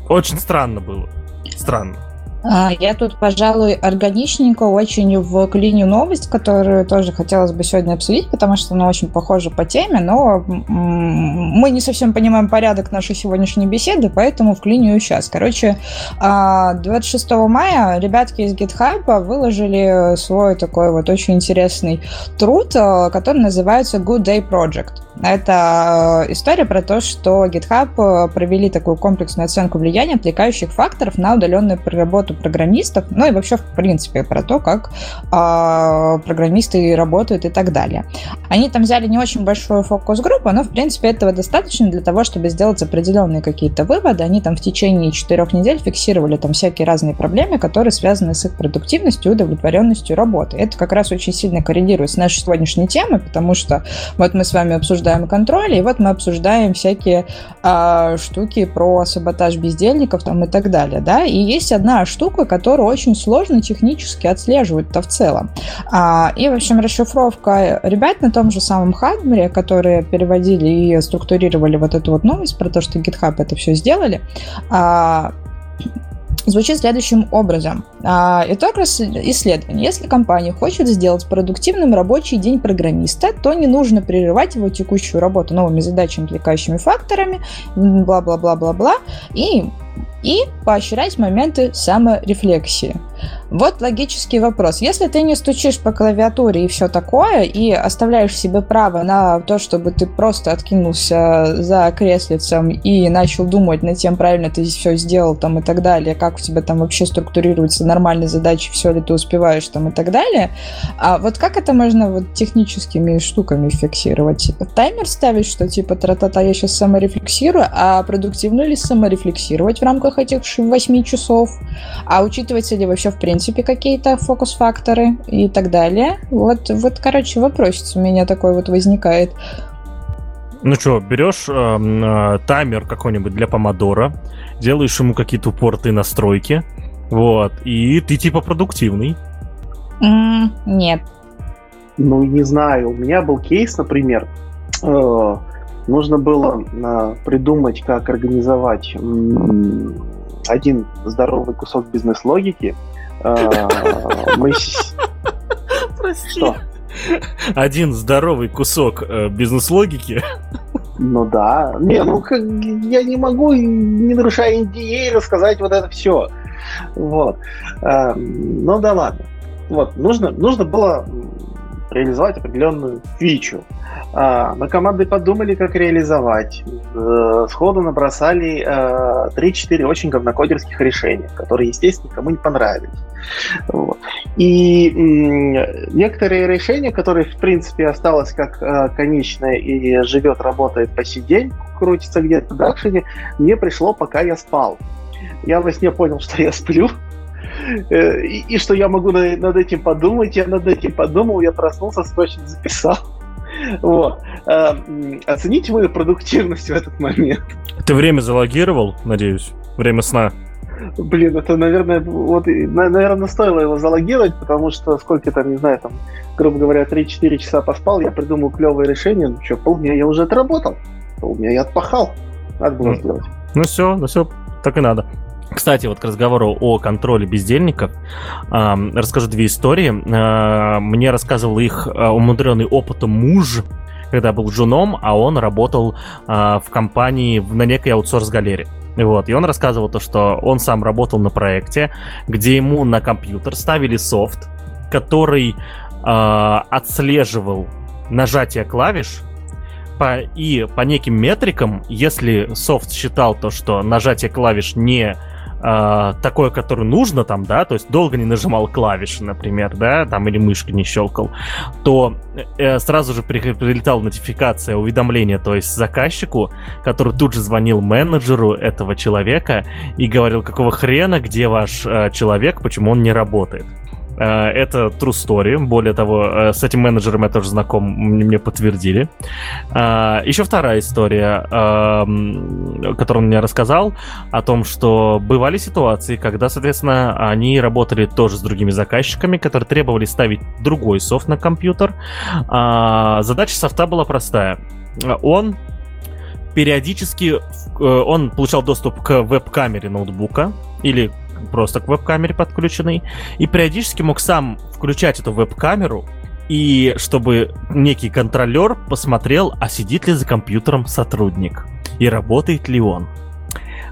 очень странно было. Странно. А, я тут, пожалуй, органичненько очень вклиню новость, которую тоже хотелось бы сегодня обсудить, потому что она очень похожа по теме, но мы не совсем понимаем порядок нашей сегодняшней беседы, поэтому вклиню сейчас. Короче, 26 а, мая ребятки из GitHub выложили свой такой вот очень интересный труд, а, который называется Good Day Project. Это история про то, что GitHub провели такую комплексную оценку влияния отвлекающих факторов на удаленную работу программистов, ну и вообще, в принципе, про то, как э, программисты работают и так далее. Они там взяли не очень большую фокус-группу, но, в принципе, этого достаточно для того, чтобы сделать определенные какие-то выводы. Они там в течение четырех недель фиксировали там всякие разные проблемы, которые связаны с их продуктивностью и удовлетворенностью работы. Это как раз очень сильно коррелирует с нашей сегодняшней темой, потому что вот мы с вами обсуждаем контроль, и вот мы обсуждаем всякие э, штуки про саботаж бездельников там и так далее, да, и есть одна штука, которую очень сложно технически отслеживать-то в целом. А, и, в общем, расшифровка ребят на том же самом Хадмере, которые переводили и структурировали вот эту вот новость про то, что GitHub это все сделали, а, звучит следующим образом. А, итог исследования. Если компания хочет сделать продуктивным рабочий день программиста, то не нужно прерывать его текущую работу новыми задачами, отвлекающими факторами, бла-бла-бла-бла-бла, и и поощрять моменты саморефлексии. Вот логический вопрос. Если ты не стучишь по клавиатуре и все такое, и оставляешь себе право на то, чтобы ты просто откинулся за креслицем и начал думать над тем, правильно ты все сделал там и так далее, как у тебя там вообще структурируются нормальные задачи, все ли ты успеваешь там и так далее, а вот как это можно вот техническими штуками фиксировать? Таймер ставить, что типа тра-та-та, я сейчас саморефлексирую, а продуктивно ли саморефлексировать в рамках этих 8 часов? А учитывается ли вообще в принципе какие-то фокус-факторы и так далее. Вот, вот, короче, вопрос у меня такой вот возникает. Ну что, берешь э, э, таймер какой-нибудь для помодора, делаешь ему какие-то упорты настройки, вот, и ты типа продуктивный. Mm, нет. Ну, не знаю. У меня был кейс, например, э, нужно было э, придумать, как организовать один здоровый кусок бизнес-логики, а, мы... Прости. Что? Один здоровый кусок э, бизнес-логики. Ну да. Не, ну как, я не могу, не нарушая NDA, рассказать вот это все. Вот. А, ну да ладно. Вот, нужно, нужно было реализовать определенную фичу. А, мы командой подумали, как реализовать. Э, сходу набросали 3-4 э, очень говнокодерских решения, которые, естественно, никому не понравились. И некоторые решения, которые, в принципе, осталось как э, конечное и живет, работает по сей день, крутится где-то в продакшене, мне пришло, пока я спал. Я во сне понял, что я сплю, и, и что я могу над этим подумать. Я над этим подумал, я проснулся, срочно записал. Вот. Э, оцените мою продуктивность в этот момент. Ты время залогировал, надеюсь? Время сна? Блин, это, наверное, вот, наверное, стоило его залогировать, потому что сколько там, не знаю, там, грубо говоря, 3-4 часа поспал, я придумал клевое решение, ну что, полдня я уже отработал, полдня я отпахал, надо было сделать. Ну все, ну все, так и надо. Кстати, вот к разговору о контроле бездельников, расскажу две истории. Э, мне рассказывал их э, умудренный опытом муж, когда был джуном, а он работал э, в компании на некой аутсорс-галере. Вот, и он рассказывал то, что он сам работал на проекте, где ему на компьютер ставили софт, который отслеживал нажатие клавиш по, и по неким метрикам, если софт считал то, что нажатие клавиш не э, такое, которое нужно там, да, то есть долго не нажимал клавиши, например, да, там или мышкой не щелкал, то э, сразу же при, прилетала нотификация, уведомление, то есть заказчику, который тут же звонил менеджеру этого человека и говорил, какого хрена, где ваш э, человек, почему он не работает. Э, это true story. Более того, э, с этим менеджером я тоже знаком, мне подтвердили. Э, Еще вторая история, эм, которую он мне рассказал, о том, что бывали ситуации, когда, соответственно, они работали тоже с другими заказчиками, которые требовали ставить другой софт на компьютер. Задача софта была простая. Он периодически он получал доступ к веб-камере ноутбука или просто к веб-камере подключенный, и периодически мог сам включать эту веб-камеру, и чтобы некий контролер посмотрел, а сидит ли за компьютером сотрудник, и работает ли он.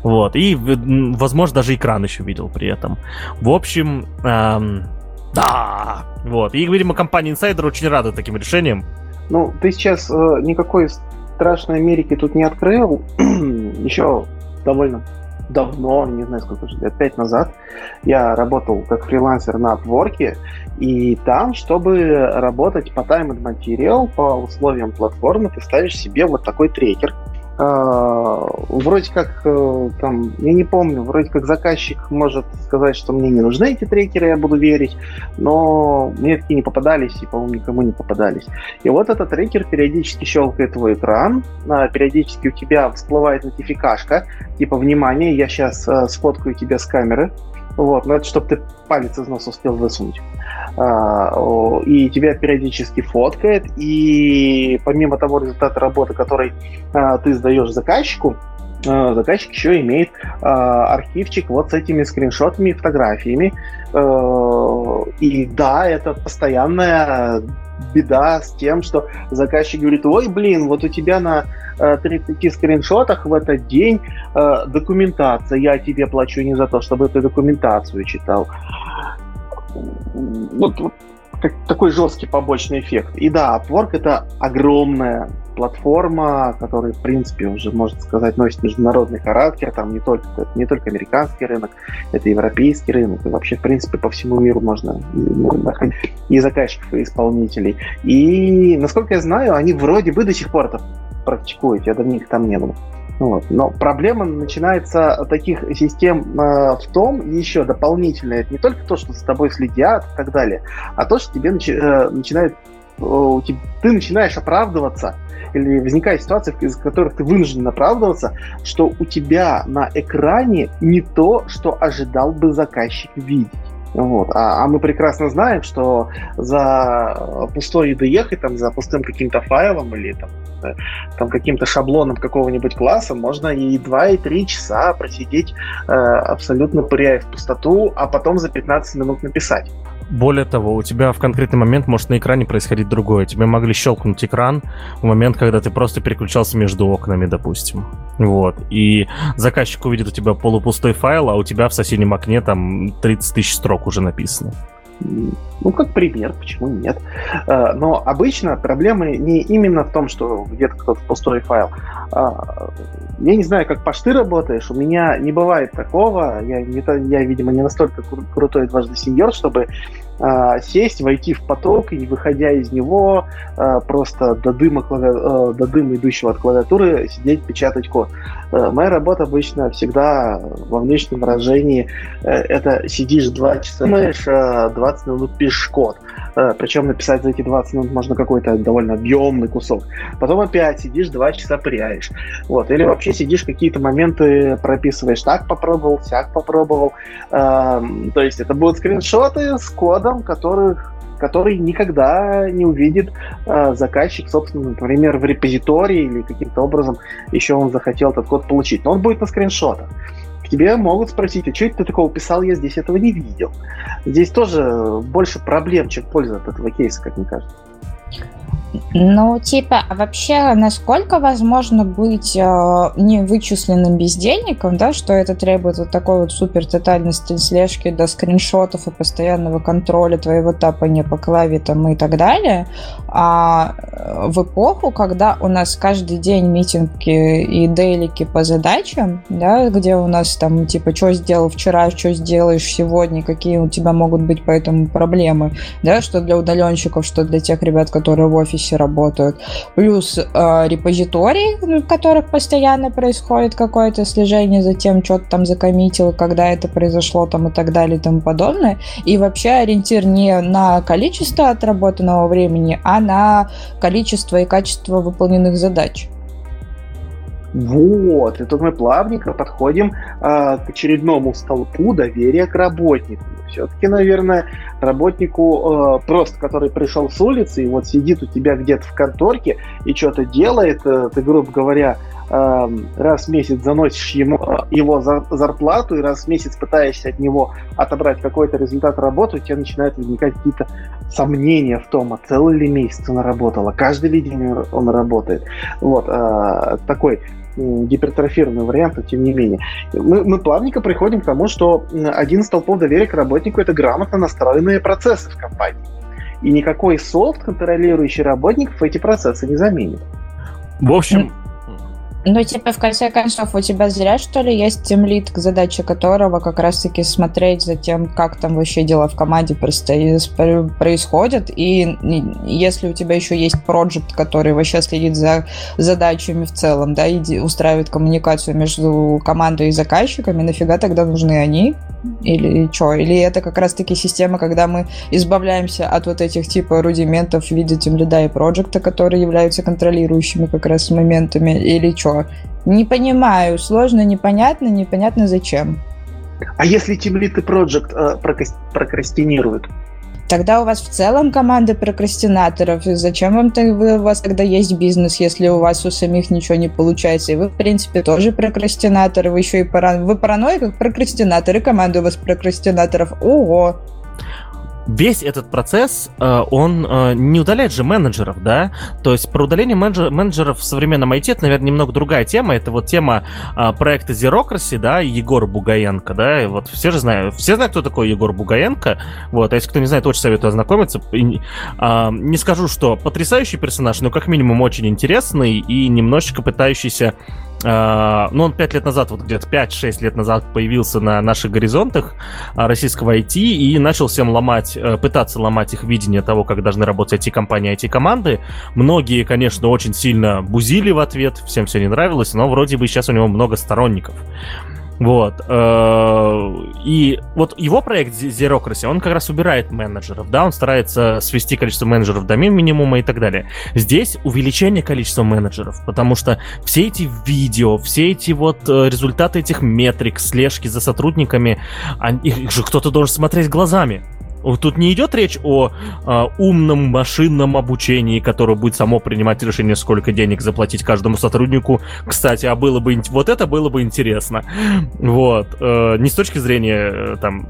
Вот, и, возможно, даже экран еще видел при этом. В общем, эм, да, вот. И, видимо, компания Insider очень рада таким решениям. Ну, ты сейчас э, никакой страшной Америки тут не открыл. еще довольно давно, не знаю сколько уже, лет пять назад, я работал как фрилансер на Upwork, и там, чтобы работать по time and material, по условиям платформы, ты ставишь себе вот такой трекер, вроде как uh, там, я не помню, вроде как заказчик может сказать, что мне не нужны эти трекеры, я буду верить, но мне такие не попадались, и, по-моему, никому не попадались. И вот этот трекер периодически щелкает твой экран, uh, периодически у тебя всплывает нотификашка, типа, внимание, я сейчас сфоткаю тебя с камеры, вот, но это чтобы ты палец из носа успел высунуть. А, и тебя периодически фоткает, и помимо того результата работы, который а, ты сдаешь заказчику, а, заказчик еще имеет архивчик вот с этими скриншотами и фотографиями. И да, это постоянная беда с тем, что заказчик говорит, ой, блин, вот у тебя на 30 скриншотах в этот день документация, я тебе плачу не за то, чтобы ты документацию читал вот, вот как, такой жесткий побочный эффект. И да, Upwork это огромная платформа, которая, в принципе, уже, можно сказать, носит международный характер. Там не только, не только американский рынок, это европейский рынок. И вообще, в принципе, по всему миру можно и заказчиков, и исполнителей. И, насколько я знаю, они вроде бы до сих пор это практикуют. Я давненько там не был. Вот. Но проблема начинается таких систем э, в том, еще дополнительно, это не только то, что за тобой следят и так далее, а то, что тебе начи- э, э, ты начинаешь оправдываться, или возникает ситуация, из которых ты вынужден оправдываться, что у тебя на экране не то, что ожидал бы заказчик видеть. Вот. А, а мы прекрасно знаем, что за пустой IDE, там, за пустым каким-то файлом или там, э, там каким-то шаблоном какого-нибудь класса можно и 2, и 3 часа просидеть э, абсолютно пыряя в пустоту, а потом за 15 минут написать. Более того, у тебя в конкретный момент может на экране происходить другое. Тебе могли щелкнуть экран в момент, когда ты просто переключался между окнами, допустим. Вот. И заказчик увидит у тебя полупустой файл, а у тебя в соседнем окне там 30 тысяч строк уже написано. Ну, как пример, почему нет. Э, но обычно проблемы не именно в том, что где-то кто-то пустой файл. А, я не знаю, как паш ты работаешь, у меня не бывает такого. Я, не, я видимо, не настолько крутой дважды сеньор, чтобы э, сесть, войти в поток и, выходя из него, э, просто до дыма, клави... э, до дыма, идущего от клавиатуры, сидеть, печатать код. Э, моя работа обычно всегда во внешнем выражении э, это сидишь 2 часа, думаешь, э, 20 минут пишешь код. Э, причем написать за эти 20 минут можно какой-то довольно объемный кусок. Потом опять сидишь 2 часа пряешь. Вот. Или вообще сидишь какие-то моменты прописываешь. Так попробовал, сяк попробовал. Э, то есть это будут скриншоты с кодом, которых который никогда не увидит э, заказчик, собственно, например, в репозитории или каким-то образом еще он захотел этот код получить. Но он будет на скриншотах. Тебе могут спросить, а что это ты такого писал, я здесь этого не видел. Здесь тоже больше проблем, чем польза от этого кейса, как мне кажется. Ну, типа, а вообще, насколько возможно быть э, невычисленным бездельником, да, что это требует вот такой вот супер тотальной слежки до скриншотов и постоянного контроля твоего тапания по клаве там и так далее, а э, в эпоху, когда у нас каждый день митинги и дейлики по задачам, да, где у нас там, типа, что сделал вчера, что сделаешь сегодня, какие у тебя могут быть по этому проблемы, да, что для удаленщиков, что для тех ребят, которые в офисе офисе работают. Плюс э, репозитории, в которых постоянно происходит какое-то слежение за тем, что ты там закоммитил, когда это произошло там и так далее и тому подобное. И вообще ориентир не на количество отработанного времени, а на количество и качество выполненных задач. Вот, и тут мы плавненько подходим э, к очередному столпу доверия к работнику. Все-таки, наверное, работнику э, просто, который пришел с улицы и вот сидит у тебя где-то в конторке и что-то делает, э, ты, грубо говоря, э, раз в месяц заносишь ему э, его за, зарплату и раз в месяц пытаешься от него отобрать какой-то результат работы, у тебя начинают возникать какие-то сомнения в том, а целый ли месяц он работал, а каждый ли день он работает. Вот, э, такой гипертрофированный вариант, но тем не менее. Мы, мы плавненько приходим к тому, что один из столпов доверия к работнику – это грамотно настроенные процессы в компании. И никакой софт, контролирующий работников, эти процессы не заменит. В общем, ну, типа, в конце концов, у тебя зря, что ли, есть тимлит, задача которого как раз-таки смотреть за тем, как там вообще дела в команде происходят. И если у тебя еще есть проект, который вообще следит за задачами в целом, да, и устраивает коммуникацию между командой и заказчиками, нафига тогда нужны они? Или что? Или это как раз-таки система, когда мы избавляемся от вот этих типа рудиментов в виде тимлида и проекта, которые являются контролирующими как раз моментами, или что? Не понимаю, сложно, непонятно, непонятно зачем. А если тимлид и проект э, прокрастинируют? Тогда у вас в целом команда прокрастинаторов. И зачем вам вы, у вас тогда есть бизнес, если у вас у самих ничего не получается? И вы, в принципе, тоже прокрастинаторы. Вы еще и паран... вы параноик, как прокрастинаторы. Команда у вас прокрастинаторов. Ого! Весь этот процесс, э, он э, не удаляет же менеджеров, да? То есть про удаление менеджеров в современном IT это, наверное, немного другая тема. Это вот тема э, проекта Zerocracy, да, Егор Бугаенко, да, и вот все же знают, все знают, кто такой Егор Бугаенко, вот, а если кто не знает, очень советую ознакомиться. Не скажу, что потрясающий персонаж, но как минимум очень интересный и немножечко пытающийся Uh, ну, он 5 лет назад, вот где-то 5-6 лет назад появился на наших горизонтах uh, российского IT и начал всем ломать, uh, пытаться ломать их видение того, как должны работать IT-компании, IT-команды. Многие, конечно, очень сильно бузили в ответ, всем все не нравилось, но вроде бы сейчас у него много сторонников. Вот. Э, и вот его проект Zerocracy, он как раз убирает менеджеров, да, он старается свести количество менеджеров до минимума и так далее. Здесь увеличение количества менеджеров, потому что все эти видео, все эти вот э, результаты этих метрик, слежки за сотрудниками, их же кто-то должен смотреть глазами. Тут не идет речь о э, умном машинном обучении, которое будет само принимать решение, сколько денег заплатить каждому сотруднику. Кстати, а было бы вот это было бы интересно. Вот. Э, не с точки зрения э, там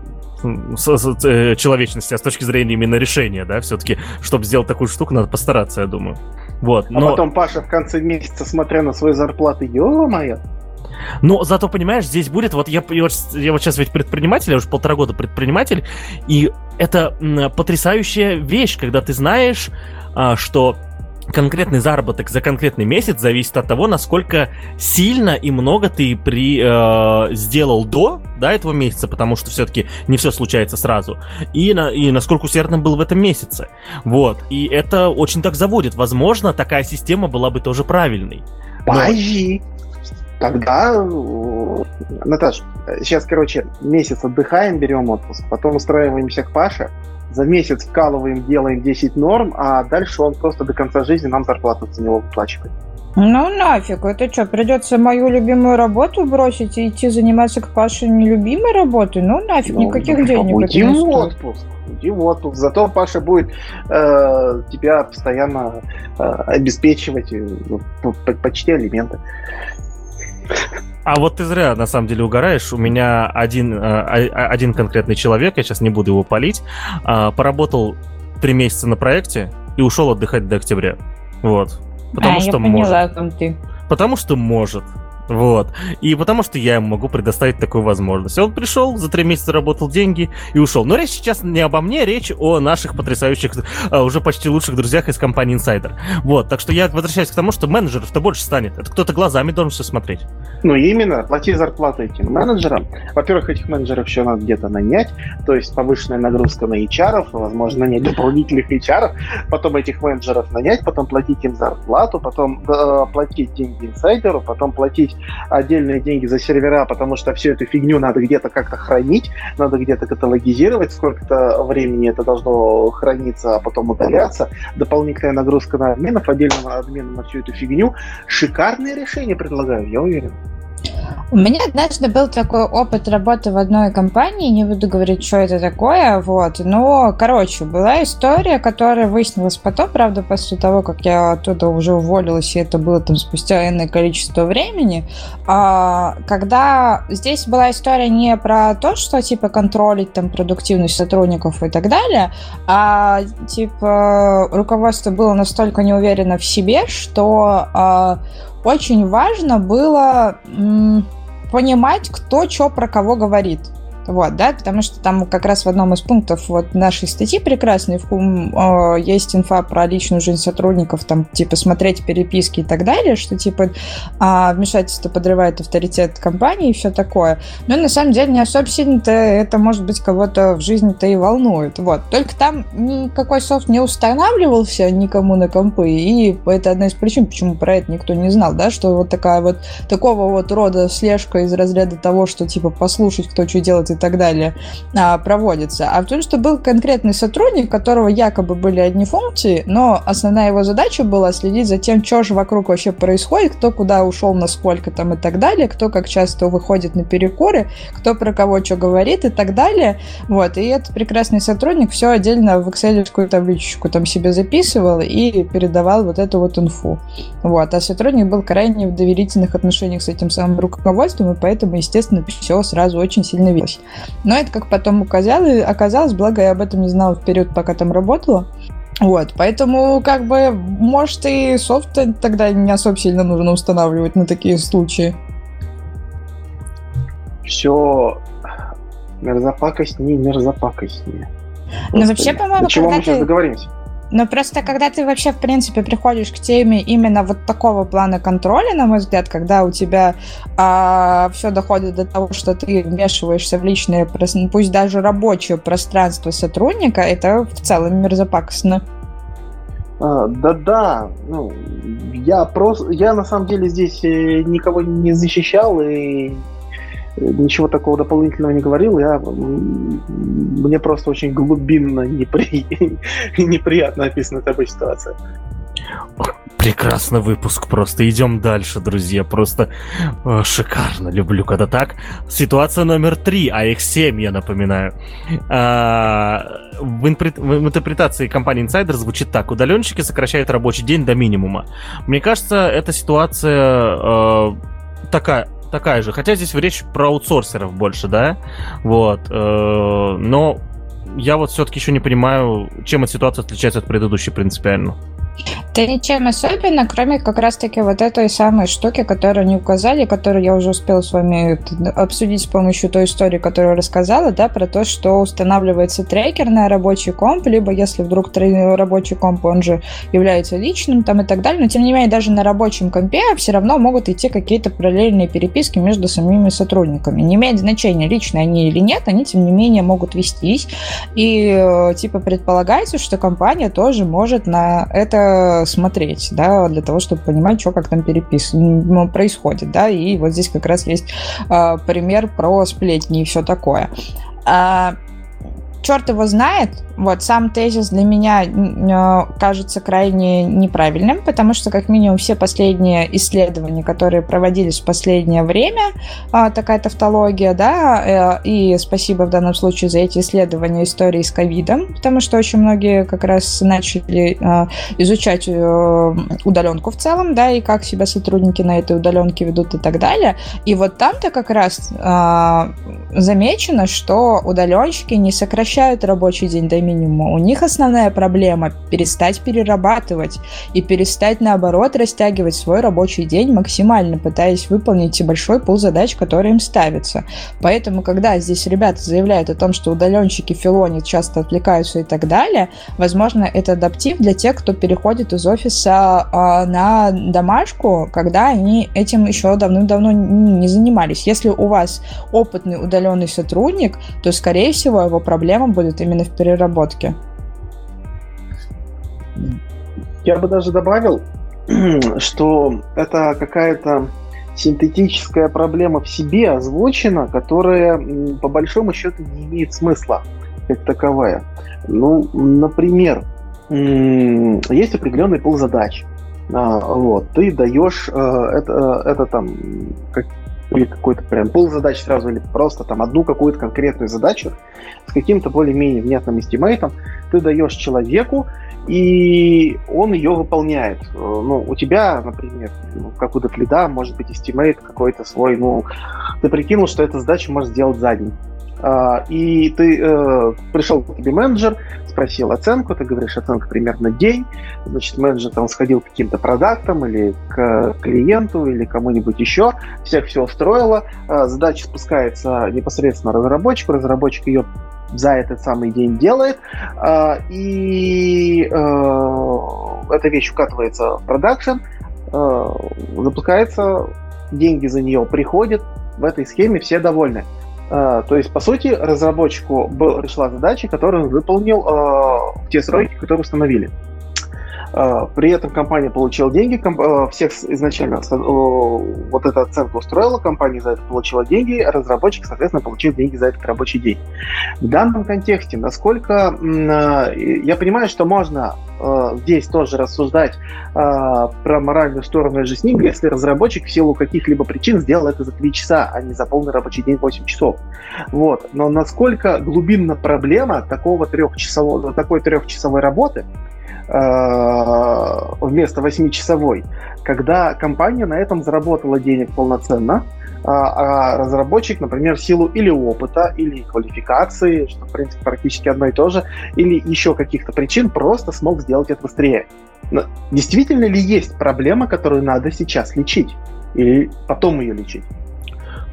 с, с, э, человечности, а с точки зрения именно решения, да, все-таки, чтобы сделать такую штуку, надо постараться, я думаю. Вот, а но... потом Паша в конце месяца, смотря на свои зарплаты, ё-моё, но зато, понимаешь, здесь будет, вот я, я, я вот сейчас ведь предприниматель, я уже полтора года предприниматель, и это потрясающая вещь, когда ты знаешь, а, что конкретный заработок за конкретный месяц зависит от того, насколько сильно и много ты при, э, сделал до да, этого месяца, потому что все-таки не все случается сразу, и, на, и насколько усердным был в этом месяце. Вот. И это очень так заводит. Возможно, такая система была бы тоже правильной. Подожди. Тогда, э, Наташ, сейчас, короче, месяц отдыхаем, берем отпуск, потом устраиваемся к Паше, за месяц вкалываем, делаем 10 норм, а дальше он просто до конца жизни нам зарплату за него выплачивает. Ну нафиг, это что, придется мою любимую работу бросить и идти заниматься к Паше нелюбимой работой? Ну нафиг, ну, никаких ну, денег уйди в отпуск, уйди в отпуск. Зато Паша будет э, тебя постоянно э, обеспечивать э, почти алименты. А вот ты зря, на самом деле, угораешь. У меня один, э, а, один конкретный человек, я сейчас не буду его палить, а, поработал три месяца на проекте и ушел отдыхать до октября. Вот. Потому а, что я может. поняла, ты. Потому что может. Вот. И потому что я ему могу предоставить такую возможность. Он пришел, за три месяца работал деньги и ушел. Но речь сейчас не обо мне, речь о наших потрясающих, а, уже почти лучших друзьях из компании Insider. Вот. Так что я возвращаюсь к тому, что менеджеров-то больше станет. Это кто-то глазами должен все смотреть. Ну, именно, плати зарплату этим менеджерам. Во-первых, этих менеджеров еще надо где-то нанять, то есть повышенная нагрузка на HR, возможно, нанять дополнительных HR, потом этих менеджеров нанять, потом платить им зарплату, потом э, платить деньги инсайдеру, потом платить отдельные деньги за сервера, потому что всю эту фигню надо где-то как-то хранить, надо где-то каталогизировать, сколько-то времени это должно храниться, а потом удаляться. Дополнительная нагрузка на админов, отдельного админа на всю эту фигню. Шикарные решения предлагаю, я уверен. У меня однажды был такой опыт работы в одной компании, не буду говорить, что это такое, вот, но, короче, была история, которая выяснилась потом, правда, после того, как я оттуда уже уволилась, и это было там спустя энное количество времени, а, когда здесь была история не про то, что, типа, контролить там продуктивность сотрудников и так далее, а, типа, руководство было настолько неуверено в себе, что а, очень важно было понимать, кто что про кого говорит. Вот, да, потому что там как раз в одном из пунктов вот нашей статьи прекрасной в кум э, есть инфа про личную жизнь сотрудников, там, типа, смотреть переписки и так далее, что, типа, э, вмешательство подрывает авторитет компании и все такое. Но на самом деле не особо сильно-то это, может быть, кого-то в жизни-то и волнует. Вот. Только там никакой софт не устанавливался никому на компы, и это одна из причин, почему про это никто не знал, да, что вот такая вот, такого вот рода слежка из разряда того, что, типа, послушать, кто что делает и так далее а, проводится, а в том, что был конкретный сотрудник, у которого якобы были одни функции, но основная его задача была следить за тем, что же вокруг вообще происходит, кто куда ушел, насколько там и так далее, кто как часто выходит на перекуры, кто про кого что говорит и так далее. Вот, и этот прекрасный сотрудник все отдельно в excel табличку там себе записывал и передавал вот эту вот инфу. Вот, а сотрудник был крайне в доверительных отношениях с этим самым руководством, и поэтому, естественно, все сразу очень сильно виделось. Но это как потом оказалось, оказалось, благо я об этом не знала вперед, пока там работала. Вот, поэтому, как бы, может, и софт тогда не особо сильно нужно устанавливать на такие случаи. Все мерзопакостнее, мерзопакостнее. Ну, вообще, по-моему, когда мы сейчас ты... договоримся? Но просто когда ты вообще, в принципе, приходишь к теме именно вот такого плана контроля, на мой взгляд, когда у тебя а, все доходит до того, что ты вмешиваешься в личное, пусть даже рабочее пространство сотрудника, это в целом мерзопакостно. Да-да, ну, я просто, я на самом деле здесь э, никого не защищал и ничего такого дополнительного не говорил. Я, мне просто очень глубинно непри... неприятно описана эта ситуация. Прекрасный выпуск, просто идем дальше, друзья, просто э, шикарно, люблю, когда так. Ситуация номер три, а их семь, я напоминаю. А, в, в интерпретации компании Insider звучит так. Удаленщики сокращают рабочий день до минимума. Мне кажется, эта ситуация э, такая такая же. Хотя здесь речь про аутсорсеров больше, да? Вот. Э, но я вот все-таки еще не понимаю, чем эта ситуация отличается от предыдущей принципиально. Да ничем особенно, кроме как раз-таки вот этой самой штуки, которую они указали, которую я уже успела с вами обсудить с помощью той истории, которую рассказала, да, про то, что устанавливается трекер на рабочий комп, либо если вдруг рабочий комп, он же является личным там и так далее, но тем не менее даже на рабочем компе все равно могут идти какие-то параллельные переписки между самими сотрудниками. Не имеет значения, личные они или нет, они тем не менее могут вестись, и э, типа предполагается, что компания тоже может на это смотреть, да, для того, чтобы понимать, что как там перепис происходит, да, и вот здесь как раз есть э, пример про сплетни и все такое. А, черт его знает, вот сам тезис для меня э, кажется крайне неправильным, потому что как минимум все последние исследования, которые проводились в последнее время, э, такая тавтология, да, э, и спасибо в данном случае за эти исследования истории с ковидом, потому что очень многие как раз начали изучать удаленку в целом, да, и как себя сотрудники на этой удаленке ведут и так далее. И вот там-то как раз замечено, что удаленщики не сокращают сокращают рабочий день до минимума. У них основная проблема перестать перерабатывать и перестать, наоборот, растягивать свой рабочий день максимально, пытаясь выполнить большой пул задач, которые им ставятся. Поэтому, когда здесь ребята заявляют о том, что удаленщики филонят, часто отвлекаются и так далее, возможно, это адаптив для тех, кто переходит из офиса э, на домашку, когда они этим еще давным-давно не занимались. Если у вас опытный удаленный сотрудник, то, скорее всего, его проблема будет именно в переработке. Я бы даже добавил, что это какая-то синтетическая проблема в себе озвучена, которая по большому счету не имеет смысла как таковая. Ну, например, есть определенный пол задач. А, вот, ты даешь э, это, это там или какой-то прям пул задач сразу, или просто там одну какую-то конкретную задачу с каким-то более-менее внятным estimate ом ты даешь человеку, и он ее выполняет. Э, ну, у тебя, например, ну, как у dev lead а, может быть, estimate какой-то свой, ну, ты прикинул, что эта задача может сделать за день. Э, и ты э, пришел к тебе менеджер, спросил оценку, ты говоришь, оценка примерно день, значит, менеджер там сходил к каким-то продуктам или к клиенту или кому-нибудь еще, всех все устроило, uh, задача спускается непосредственно разработчику, разработчик ее за этот самый день делает, а, и э, эта вещь укатывается в продакшн, э, запускается, деньги за нее приходят, в этой схеме все довольны. Uh, то есть, по сути, разработчику был, пришла задача, которую он выполнил uh, в те сроки, которые установили. А, при этом компания получила деньги, а, всех изначально вот эта оценка устроила, компания за это получила деньги, разработчик, соответственно, получил деньги за этот рабочий день. В данном контексте, насколько а, я понимаю, что можно здесь тоже рассуждать про моральную сторону ним, если разработчик в силу каких-либо причин сделал это за 3 часа, а не за полный рабочий день 8 часов. Вот. Но насколько глубинна проблема такого трехчасового, такой трехчасовой работы, вместо 8-часовой, когда компания на этом заработала денег полноценно, а, а разработчик, например, силу или опыта, или квалификации, что, в принципе, практически одно и то же, или еще каких-то причин просто смог сделать это быстрее. Но действительно ли есть проблема, которую надо сейчас лечить? Или потом ее лечить?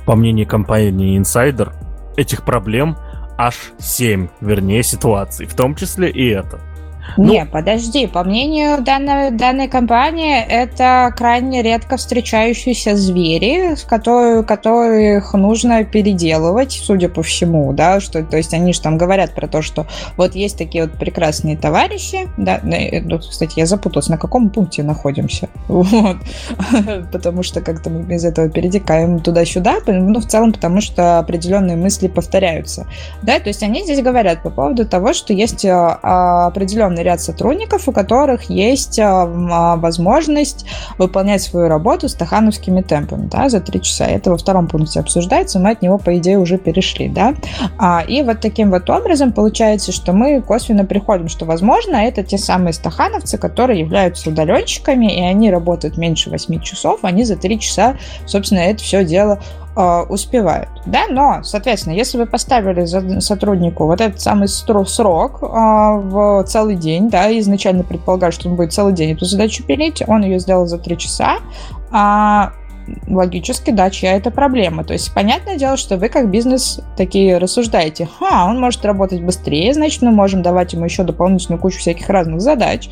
По мнению компании Insider, этих проблем аж 7, вернее, ситуаций, в том числе и это – ну, Не, подожди, по мнению данной, данной компании, это крайне редко встречающиеся звери, которые, которых нужно переделывать, судя по всему, да, что, то есть они же там говорят про то, что вот есть такие вот прекрасные товарищи, да, э, ну, кстати, я запуталась, на каком пункте находимся, вот, потому что как-то мы без этого перетекаем туда-сюда, ну, в целом, потому что определенные мысли повторяются, да, то есть они здесь говорят по поводу того, что есть а, определенные огромный ряд сотрудников, у которых есть а, а, возможность выполнять свою работу стахановскими темпами да, за три часа. Это во втором пункте обсуждается, мы от него, по идее, уже перешли. Да? А, и вот таким вот образом получается, что мы косвенно приходим, что, возможно, это те самые стахановцы, которые являются удаленщиками, и они работают меньше 8 часов, они за 3 часа, собственно, это все дело успевают. Да, но, соответственно, если вы поставили сотруднику вот этот самый срок э, в целый день, да, изначально предполагали, что он будет целый день эту задачу пилить, он ее сделал за три часа, а логически, да, чья это проблема. То есть, понятное дело, что вы как бизнес такие рассуждаете, ха, он может работать быстрее, значит, мы можем давать ему еще дополнительную кучу всяких разных задач,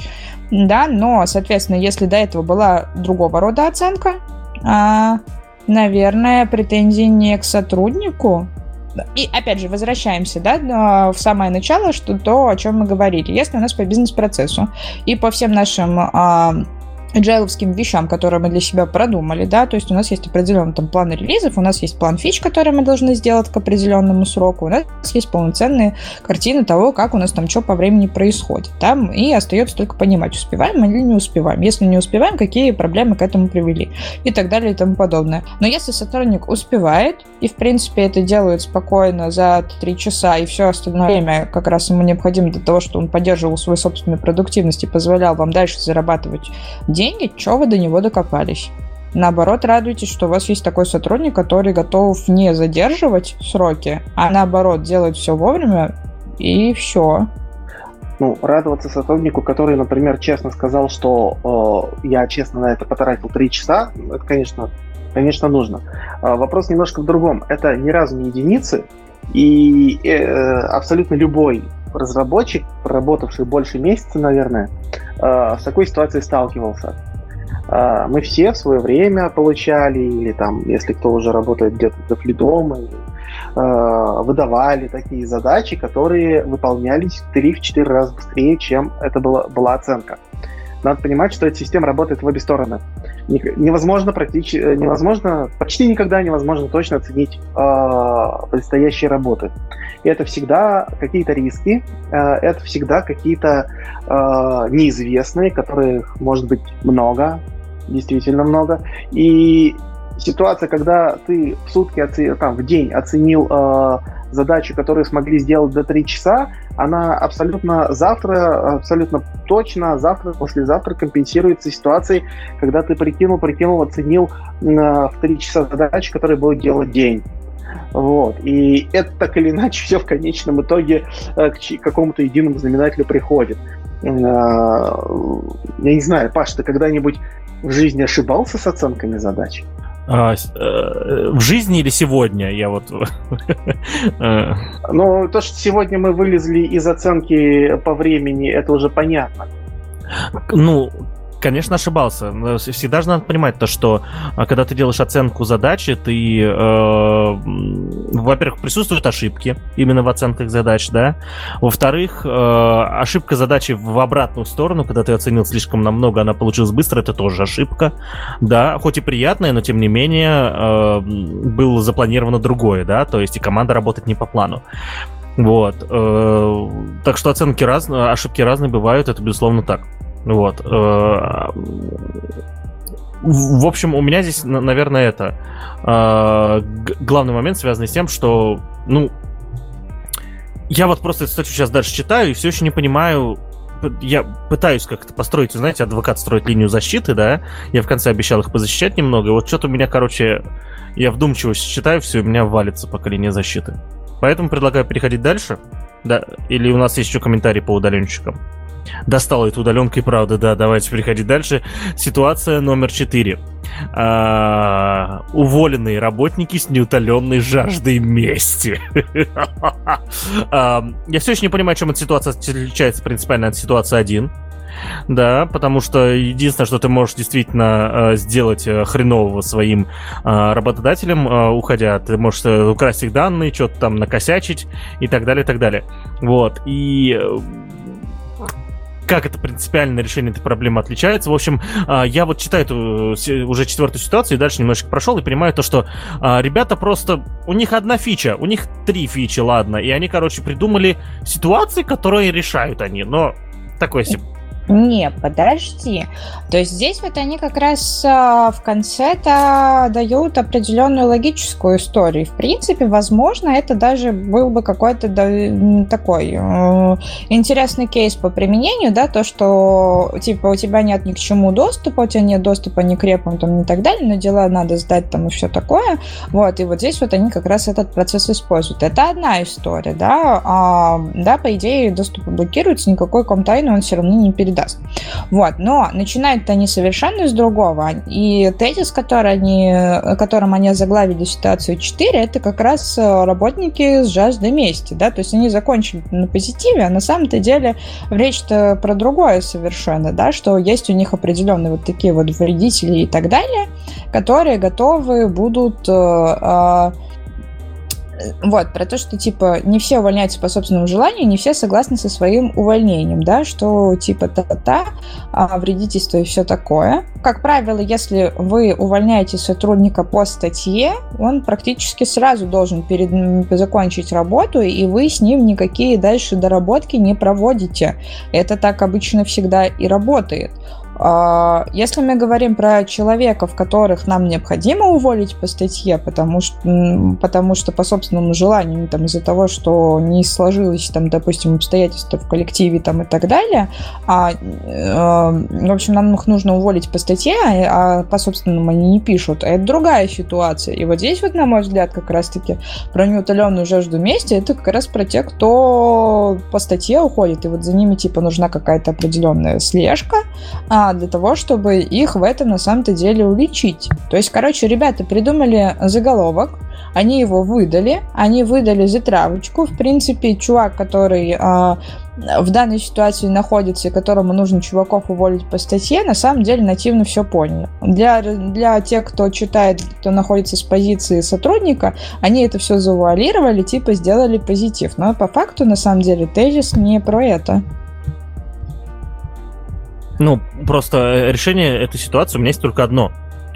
да, но, соответственно, если до этого была другого рода оценка, а, Наверное, претензии не к сотруднику. И опять же, возвращаемся да, в самое начало, что то, о чем мы говорили. Если у нас по бизнес-процессу и по всем нашим agile вещам, которые мы для себя продумали, да, то есть у нас есть определенный там план релизов, у нас есть план фич, который мы должны сделать к определенному сроку, у нас есть полноценные картины того, как у нас там что по времени происходит, там, и остается только понимать, успеваем мы или не успеваем. Если не успеваем, какие проблемы к этому привели и так далее и тому подобное. Но если сотрудник успевает, и в принципе это делает спокойно за 3 часа, и все остальное время как раз ему необходимо для того, чтобы он поддерживал свою собственную продуктивность и позволял вам дальше зарабатывать деньги, деньги, что вы до него докопались. Наоборот, радуйтесь, что у вас есть такой сотрудник, который готов не задерживать сроки, а наоборот делает все вовремя, и все. Ну, радоваться сотруднику, который, например, честно сказал, что э, я честно на это потратил три часа, это, конечно, конечно, нужно. Э, вопрос немножко в другом. Это ни разу не единицы, и э, абсолютно любой разработчик, проработавший больше месяца, наверное, э, с такой ситуацией сталкивался. Э, мы все в свое время получали, или там, если кто уже работает где-то за флидом, э, выдавали такие задачи, которые выполнялись в 3-4 раза быстрее, чем это была, была оценка. Надо понимать, что эта система работает в обе стороны. Невозможно, практически, невозможно, почти никогда невозможно точно оценить э, предстоящие работы. И это всегда какие-то риски, э, это всегда какие-то э, неизвестные, которых может быть много, действительно много. И ситуация, когда ты в сутки, оцени, там, в день оценил э, задачу, которую смогли сделать за три часа, она абсолютно завтра, абсолютно точно завтра, послезавтра компенсируется ситуацией, когда ты прикинул, прикинул, оценил э, в три часа задачу, которую будет делать день. Вот. И это так или иначе все в конечном итоге э, к какому-то единому знаменателю приходит. Э, я не знаю, Паш, ты когда-нибудь в жизни ошибался с оценками задач? А, э, в жизни или сегодня? Я вот... Э. Ну, то, что сегодня мы вылезли из оценки по времени, это уже понятно. Ну, конечно, ошибался. Всегда же надо понимать то, что а, когда ты делаешь оценку задачи, ты, э, во-первых, присутствуют ошибки именно в оценках задач, да. Во-вторых, э, ошибка задачи в обратную сторону, когда ты оценил слишком намного, она получилась быстро, это тоже ошибка, да. Хоть и приятная, но тем не менее э, было запланировано другое, да, то есть и команда работает не по плану. Вот. Э, так что оценки разные, ошибки разные бывают, это безусловно так. Вот. Э, в общем, у меня здесь, наверное, это э, главный момент, связанный с тем, что, ну, я вот просто эту статью сейчас дальше читаю и все еще не понимаю, я пытаюсь как-то построить, знаете, адвокат строит линию защиты, да, я в конце обещал их позащищать немного, вот что-то у меня, короче, я вдумчиво читаю все, у меня валится пока линия защиты. Поэтому предлагаю переходить дальше, да, или у нас есть еще комментарии по удаленщикам. Достал эту удаленку и правда, да, давайте переходить дальше. Ситуация номер четыре. А, уволенные работники с неутоленной жаждой мести. а, я все еще не понимаю, чем эта ситуация отличается принципиально от ситуации 1. Да, потому что единственное, что ты можешь действительно э, сделать э, хренового своим э, работодателям, э, уходя, ты можешь э, украсть их данные, что-то там накосячить и так далее, и так далее. Вот. И э, как это принципиальное решение этой проблемы отличается. В общем, а, я вот читаю эту уже четвертую ситуацию и дальше немножечко прошел и понимаю то, что а, ребята просто... У них одна фича, у них три фичи, ладно, и они, короче, придумали ситуации, которые решают они, но такое себе не, подожди. То есть здесь вот они как раз а, в конце-то дают определенную логическую историю. В принципе, возможно, это даже был бы какой-то такой э, интересный кейс по применению, да, то, что типа у тебя нет ни к чему доступа, у тебя нет доступа ни к репам там, и так далее, но дела надо сдать там и все такое. Вот, и вот здесь вот они как раз этот процесс используют. Это одна история, да, а, да, по идее доступ блокируется, никакой комтайну он все равно не перед передаст. Вот. Но начинают они совершенно с другого. И тезис, который они, которым они заглавили ситуацию 4, это как раз э, работники с жаждой мести. Да? То есть они закончили на позитиве, а на самом-то деле речь-то про другое совершенно, да, что есть у них определенные вот такие вот вредители и так далее, которые готовы будут э, э, вот, про то, что, типа, не все увольняются по собственному желанию, не все согласны со своим увольнением, да, что, типа, та-та-та, а, вредительство и все такое. Как правило, если вы увольняете сотрудника по статье, он практически сразу должен перед, закончить работу, и вы с ним никакие дальше доработки не проводите. Это так обычно всегда и работает. А, если мы говорим про человеков, которых нам необходимо уволить по статье, потому что, потому что по собственному желанию, там, из-за того, что не сложилось, там, допустим, обстоятельства в коллективе там, и так далее, а, э, в общем, нам их нужно уволить по статье, а, а по собственному они не пишут. А это другая ситуация. И вот здесь вот, на мой взгляд, как раз-таки про неутоленную жажду мести, это как раз про тех, кто по статье уходит, и вот за ними, типа, нужна какая-то определенная слежка, а, для того, чтобы их в этом на самом-то деле уличить. То есть, короче, ребята придумали заголовок, они его выдали, они выдали затравочку. В принципе, чувак, который а, в данной ситуации находится и которому нужно чуваков уволить по статье, на самом деле нативно все поняли. Для, для тех, кто читает, кто находится с позиции сотрудника, они это все завуалировали, типа сделали позитив. Но по факту, на самом деле, тезис не про это. Ну, просто э, решение этой ситуации у меня есть только одно.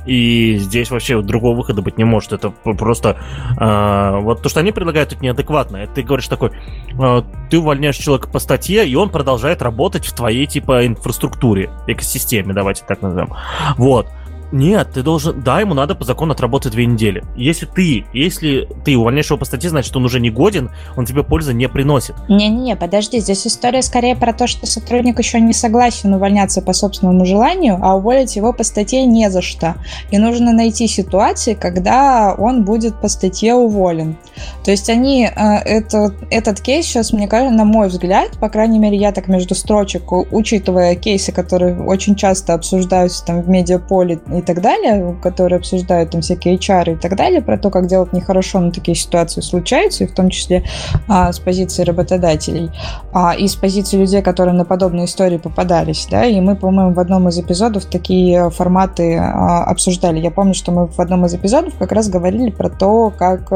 И здесь вообще другого выхода быть не может. Это просто... Э, вот то, что они предлагают, это неадекватно. Ты говоришь такой... Э, ты увольняешь человека по статье, и он продолжает работать в твоей, типа, инфраструктуре, экосистеме, давайте так назовем. Вот. Нет, ты должен... Да, ему надо по закону отработать две недели. Если ты, если ты увольняешь его по статье, значит, он уже не годен, он тебе пользы не приносит. Не-не-не, подожди, здесь история скорее про то, что сотрудник еще не согласен увольняться по собственному желанию, а уволить его по статье не за что. И нужно найти ситуации, когда он будет по статье уволен. То есть они... Э, это, этот кейс сейчас, мне кажется, на мой взгляд, по крайней мере, я так между строчек, учитывая кейсы, которые очень часто обсуждаются там в медиаполе и так далее, которые обсуждают там всякие HR и так далее, про то, как делать нехорошо, но такие ситуации случаются, и в том числе а, с позиции работодателей, а, и с позиции людей, которые на подобные истории попадались, да, и мы, по-моему, в одном из эпизодов такие форматы а, обсуждали. Я помню, что мы в одном из эпизодов как раз говорили про то, как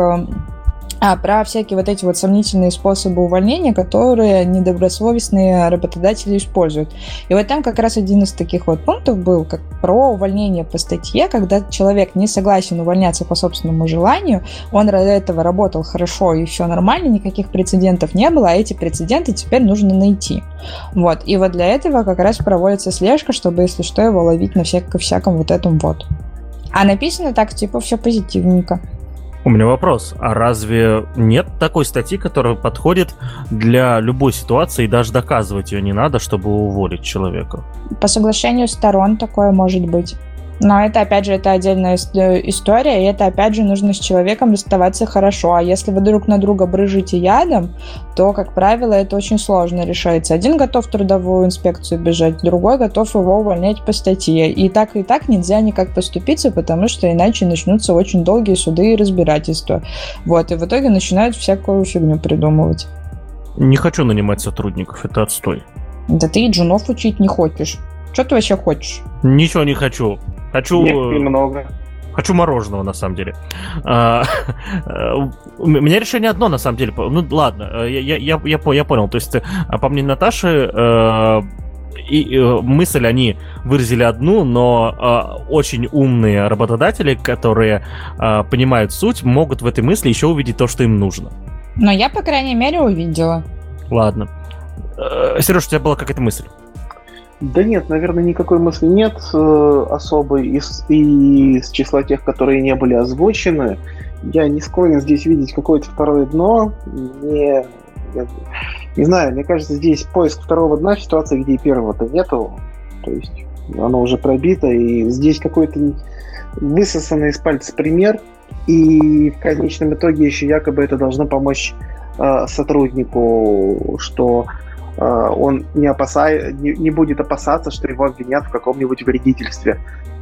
а, про всякие вот эти вот сомнительные способы увольнения, которые недобросовестные работодатели используют. И вот там как раз один из таких вот пунктов был, как про увольнение по статье, когда человек не согласен увольняться по собственному желанию, он до этого работал хорошо и все нормально, никаких прецедентов не было, а эти прецеденты теперь нужно найти. Вот. И вот для этого как раз проводится слежка, чтобы, если что, его ловить на всяком, всяком вот этом вот. А написано так, типа, все позитивненько. У меня вопрос. А разве нет такой статьи, которая подходит для любой ситуации и даже доказывать ее не надо, чтобы уволить человека? По соглашению сторон такое может быть. Но это, опять же, это отдельная история, и это, опять же, нужно с человеком расставаться хорошо. А если вы друг на друга брыжите ядом, то, как правило, это очень сложно решается. Один готов трудовую инспекцию бежать, другой готов его увольнять по статье. И так и так нельзя никак поступиться, потому что иначе начнутся очень долгие суды и разбирательства. Вот, и в итоге начинают всякую фигню придумывать. Не хочу нанимать сотрудников, это отстой. Да ты и джунов учить не хочешь. Что ты вообще хочешь? Ничего не хочу. Хочу... Немного. Хочу мороженого, на самом деле. А, у меня решение одно, на самом деле. Ну, ладно, э, я, я, я, я понял. То есть, э, по мнению Наташи, э, и, мысль они выразили одну, но очень умные работодатели, которые понимают суть, могут в этой мысли еще увидеть то, что им нужно. Но я, по крайней мере, увидела. Ладно. Сереж, у тебя была какая-то мысль? Да нет, наверное, никакой мысли нет э, особой из, из числа тех, которые не были озвучены. Я не склонен здесь видеть какое-то второе дно. Не, я, не знаю, мне кажется, здесь поиск второго дна в ситуации, где первого-то нету. То есть оно уже пробито, и здесь какой-то высосанный из пальца пример, и в конечном итоге еще якобы это должно помочь э, сотруднику, что он не, опасай, не, не будет опасаться, что его обвинят в каком-нибудь вредительстве.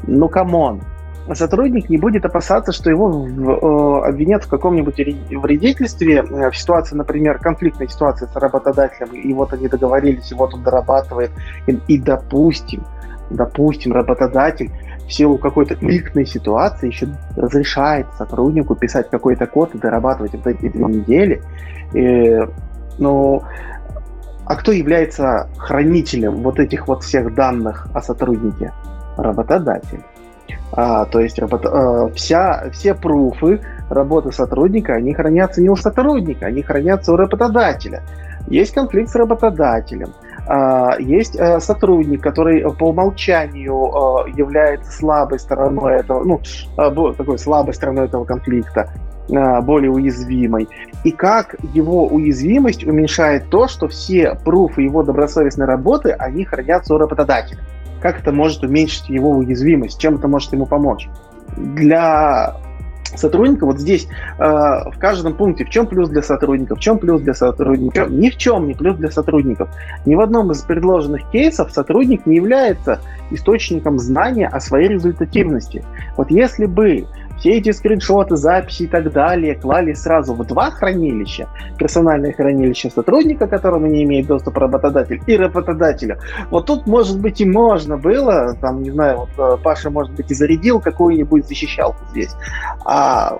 Ну, come on. Сотрудник не будет опасаться, что его в, э, обвинят в каком-нибудь вредительстве э, в ситуации, например, конфликтной ситуации с работодателем, и вот они договорились, и вот он дорабатывает, и, и допустим, допустим, работодатель в силу какой-то конфликтной ситуации еще разрешает сотруднику писать какой-то код и дорабатывать эти две недели. И, ну, а кто является хранителем вот этих вот всех данных о сотруднике? Работодатель. А, то есть работ... а, вся, все пруфы работы сотрудника, они хранятся не у сотрудника, они хранятся у работодателя. Есть конфликт с работодателем. А, есть э, сотрудник, который по умолчанию э, является слабой стороной этого, ну, э, такой слабой стороной этого конфликта, более уязвимой. И как его уязвимость уменьшает то, что все пруфы его добросовестной работы, они хранятся у работодателя. Как это может уменьшить его уязвимость? Чем это может ему помочь? Для сотрудника вот здесь э, в каждом пункте в чем плюс для сотрудников, в чем плюс для сотрудников, ни в чем не плюс для сотрудников. Ни в одном из предложенных кейсов сотрудник не является источником знания о своей результативности. Вот если бы все эти скриншоты, записи и так далее клали сразу в два хранилища. Персональное хранилище сотрудника, которому не имеет доступа работодатель, и работодателя. Вот тут, может быть, и можно было, там, не знаю, вот э, Паша, может быть, и зарядил какую-нибудь защищалку здесь. А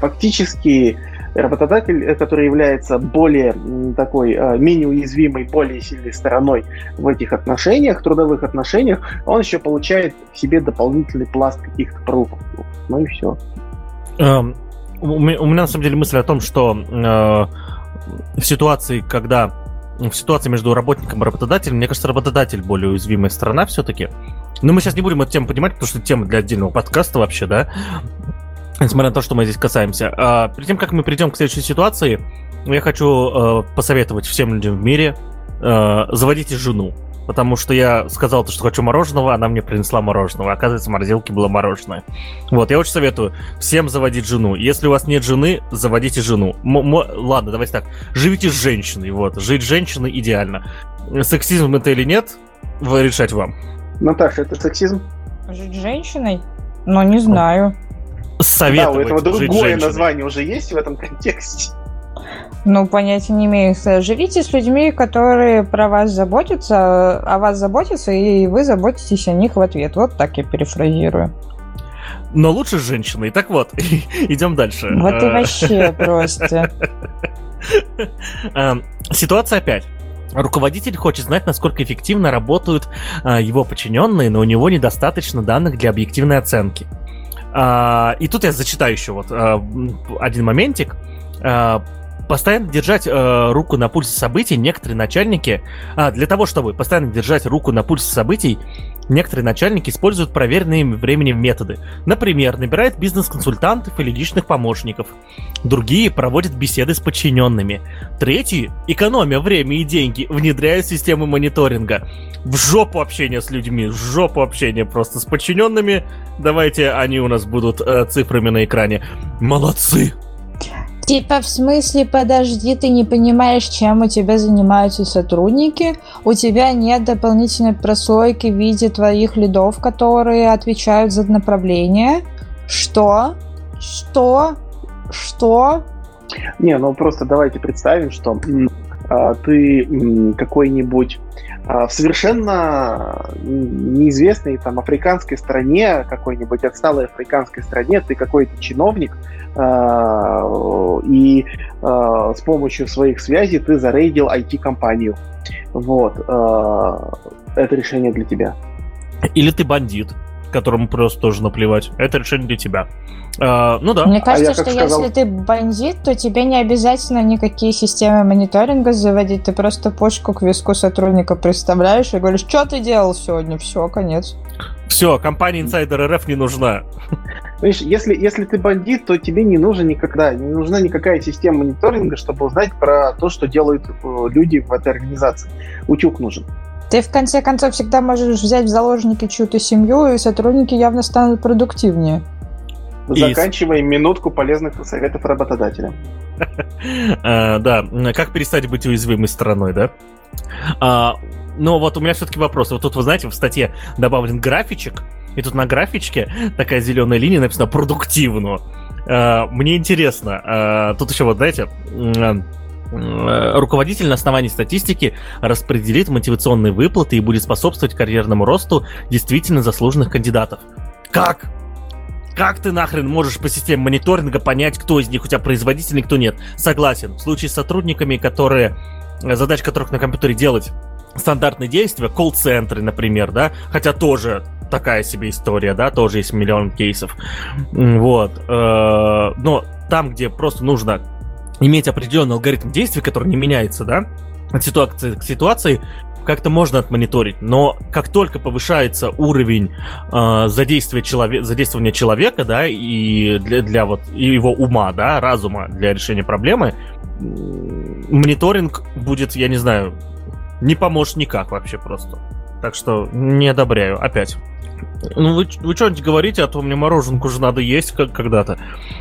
фактически работодатель, э, который является более такой, э, менее уязвимой, более сильной стороной в этих отношениях, трудовых отношениях, он еще получает в себе дополнительный пласт каких-то пруфов. Ну и все. Эм, у, меня, у меня на самом деле мысль о том, что э, в ситуации, когда в ситуации между работником и работодателем, мне кажется, работодатель более уязвимая сторона все-таки. Но мы сейчас не будем эту тему поднимать, потому что тема для отдельного подкаста вообще, да. Несмотря на то, что мы здесь касаемся. А, перед тем, как мы перейдем к следующей ситуации, я хочу э, посоветовать всем людям в мире э, заводите жену. Потому что я сказал, что хочу мороженого, она мне принесла мороженого. Оказывается, в морозилке было мороженое. Вот, я очень советую всем заводить жену. Если у вас нет жены, заводите жену. М- м- ладно, давайте так. Живите с женщиной, вот. Жить с женщиной идеально. Сексизм это или нет, вы решать вам. Наташа, это сексизм? Жить с женщиной? Ну, не знаю советовать Да, у этого другое название уже есть в этом контексте. Ну, понятия не имею. Живите с людьми, которые про вас заботятся, о вас заботятся, и вы заботитесь о них в ответ. Вот так я перефразирую. Но лучше с женщиной. Так вот, идем дальше. Вот и а. вообще просто. Эм, ситуация опять. Руководитель хочет знать, насколько эффективно работают а, его подчиненные, но у него недостаточно данных для объективной оценки. А, и тут я зачитаю еще вот а, один моментик. А, постоянно держать э, руку на пульсе событий некоторые начальники, а, для того, чтобы постоянно держать руку на пульсе событий, некоторые начальники используют проверенные временем методы. Например, набирают бизнес-консультантов или личных помощников. Другие проводят беседы с подчиненными. Третьи, экономя время и деньги, внедряют системы мониторинга. В жопу общения с людьми, в жопу общения просто с подчиненными. Давайте они у нас будут э, цифрами на экране. Молодцы! Типа, в смысле, подожди, ты не понимаешь, чем у тебя занимаются сотрудники? У тебя нет дополнительной прослойки в виде твоих лидов, которые отвечают за направление? Что? Что? Что? Не, ну просто давайте представим, что а, ты какой-нибудь а, в совершенно неизвестной там африканской стране, какой-нибудь отсталой африканской стране, ты какой-то чиновник, а, и с помощью своих связей ты зарейдил IT-компанию. Вот. Это решение для тебя. Или ты бандит которому просто тоже наплевать. Это решение для тебя. А, ну да. Мне кажется, а что сказал... если ты бандит, то тебе не обязательно никакие системы мониторинга заводить. Ты просто почку к виску сотрудника представляешь и говоришь, что ты делал сегодня? Все, конец. Все, компания Insider RF не нужна. Видишь, если, если ты бандит, то тебе не нужно никогда, не нужна никакая система мониторинга, чтобы узнать про то, что делают э, люди в этой организации. Утюг нужен. Ты, в конце концов, всегда можешь взять в заложники чью-то семью, и сотрудники явно станут продуктивнее. Заканчиваем минутку полезных советов работодателя. А, да, как перестать быть уязвимой стороной, да? А, но вот у меня все-таки вопрос. Вот тут, вы знаете, в статье добавлен графичек, и тут на графичке такая зеленая линия написана «продуктивно». А, мне интересно, тут еще вот, знаете, Э, руководитель на основании статистики распределит мотивационные выплаты и будет способствовать карьерному росту действительно заслуженных кандидатов. Как? Как ты нахрен можешь по системе мониторинга понять, кто из них у тебя производительный, кто нет? Согласен. В случае с сотрудниками, которые э, задач которых на компьютере делать стандартные действия, колл-центры, например, да, хотя тоже такая себе история, да, тоже есть миллион кейсов. Вот. Э, но там, где просто нужно иметь определенный алгоритм действий, который не меняется, да, от ситуации к ситуации, как-то можно отмониторить, но как только повышается уровень э, задействия человека, задействования человека, да, и для, для вот его ума, да, разума для решения проблемы, мониторинг будет, я не знаю, не поможет никак вообще просто. Так что не одобряю. Опять. Ну, вы, вы что-нибудь говорите, а то мне мороженку же надо есть как когда-то.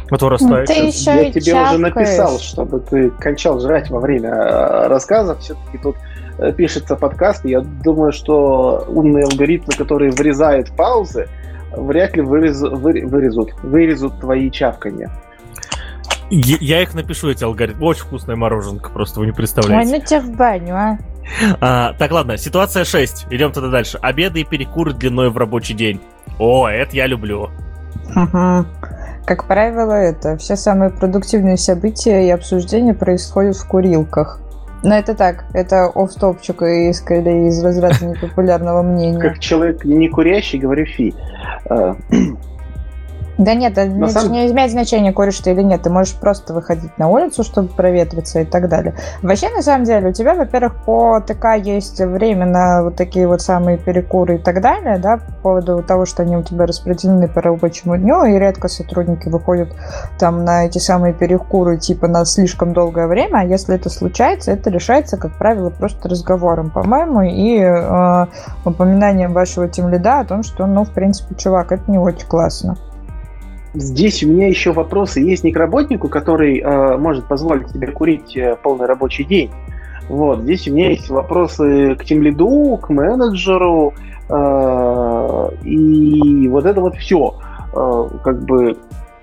А то растает. Ты еще Я тебе чавкаешь. уже написал, чтобы ты кончал жрать во время э, рассказа. Все-таки тут э, пишется подкаст, и я думаю, что умные алгоритмы, которые вырезают паузы, вряд ли вырез, вы, вырезут, вырезут твои чавкания. Я их напишу, эти алгоритмы. Очень вкусная мороженка, просто вы не представляете. Ой, ну тебя в баню, а. А так, ладно, ситуация 6. Идем тогда дальше. Обеды и перекуры длиной в рабочий день. О, это я люблю. Как правило, это все самые продуктивные события и обсуждения происходят в курилках. Но это так, это оф-топчик и скорее из разряда непопулярного мнения. Как человек не курящий, говорю фи. Да нет, это не, самом... не имеет значения, куришь ты или нет. Ты можешь просто выходить на улицу, чтобы проветриться и так далее. Вообще, на самом деле, у тебя, во-первых, по ТК есть время на вот такие вот самые перекуры и так далее, да, по поводу того, что они у тебя распределены по рабочему дню, и редко сотрудники выходят там на эти самые перекуры типа на слишком долгое время, а если это случается, это решается, как правило, просто разговором, по-моему, и э, упоминанием вашего тимлида о том, что, ну, в принципе, чувак, это не очень классно здесь у меня еще вопросы есть не к работнику, который э, может позволить себе курить э, полный рабочий день. Вот, здесь у меня есть вопросы к тем лиду, к менеджеру, э, и вот это вот все. Э, как бы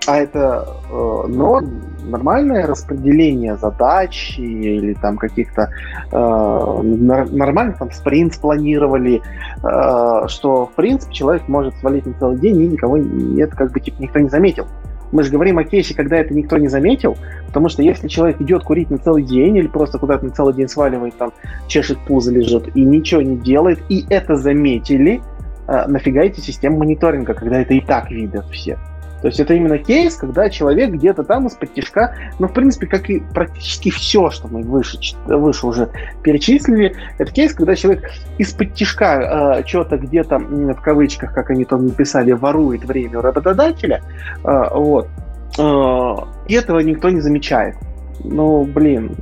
а это э, норм, нормальное распределение задач или там каких-то э, нормально там спринт спланировали, э, что в принципе человек может свалить на целый день и никого это как бы типа никто не заметил. Мы же говорим о кейсе, когда это никто не заметил, потому что если человек идет курить на целый день или просто куда-то на целый день сваливает, там, чешет пузо лежит и ничего не делает, и это заметили, э, нафига эти системы мониторинга, когда это и так видят все. То есть это именно кейс, когда человек где-то там из-под тяжка, ну, в принципе, как и практически все, что мы выше, выше уже перечислили, это кейс, когда человек из-под тяжка э, что-то где-то, в кавычках, как они там написали, ворует время у работодателя, э, вот, э, и этого никто не замечает. Ну, блин,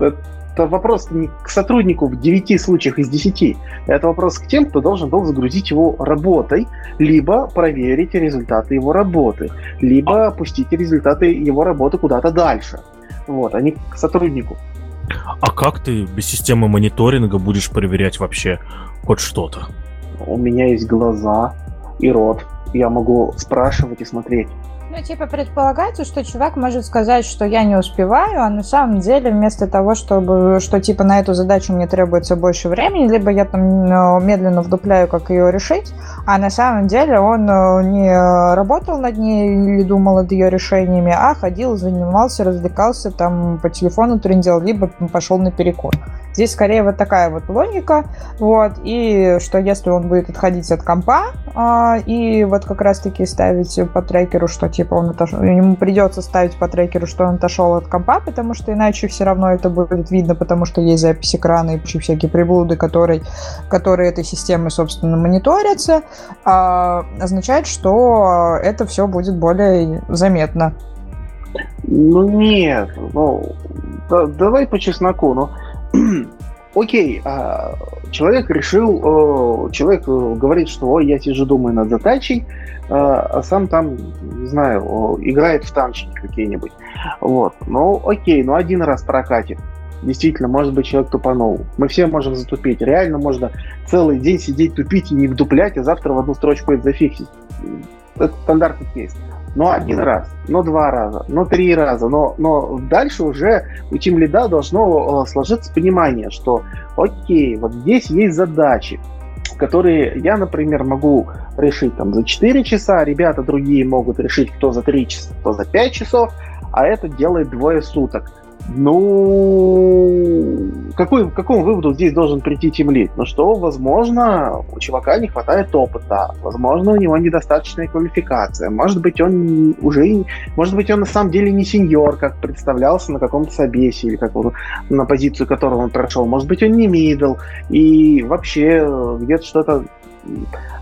это это вопрос не к сотруднику в 9 случаях из 10. Это вопрос к тем, кто должен был загрузить его работой, либо проверить результаты его работы, либо опустить результаты его работы куда-то дальше. Вот, а не к сотруднику. А как ты без системы мониторинга будешь проверять вообще хоть что-то? У меня есть глаза и рот. Я могу спрашивать и смотреть. Ну, типа, предполагается, что чувак может сказать, что я не успеваю, а на самом деле вместо того, чтобы, что, типа, на эту задачу мне требуется больше времени, либо я там ну, медленно вдупляю, как ее решить, а на самом деле он э, не работал над ней или думал над ее решениями, а ходил, занимался, развлекался, там, по телефону трендил, либо пошел на перекур. Здесь скорее вот такая вот логика, вот, и что если он будет отходить от компа, а, и вот как раз-таки ставить по трекеру, что типа он отошел, ему придется ставить по трекеру, что он отошел от компа, потому что иначе все равно это будет видно, потому что есть запись экрана и вообще всякие приблуды, которые, которые этой системой, собственно, мониторятся, а, означает, что это все будет более заметно. Ну нет, ну да, давай по чесноку, ну окей, а, человек решил, человек э, говорит, что ой, я сижу, думаю над задачей, а, а сам там, не знаю, играет в танчики какие-нибудь. Вот. Ну, окей, ну один раз прокатит. Действительно, может быть, человек тупанул. Мы все можем затупить. Реально можно целый день сидеть тупить и не вдуплять, а завтра в одну строчку это зафиксить. Это стандартный кейс но один раз, но два раза, но три раза, но, но дальше уже у тим лида должно э, сложиться понимание, что окей, вот здесь есть задачи, которые я, например, могу решить там за 4 часа, ребята другие могут решить кто за 3 часа, кто за 5 часов, а это делает двое суток. Ну, какой, к какому выводу здесь должен прийти тимлит? Ну что, возможно, у чувака не хватает опыта, возможно, у него недостаточная квалификация, может быть, он уже, может быть, он на самом деле не сеньор, как представлялся на каком-то собесе, или как на позицию которого он прошел, может быть, он не мидл, и вообще где-то что-то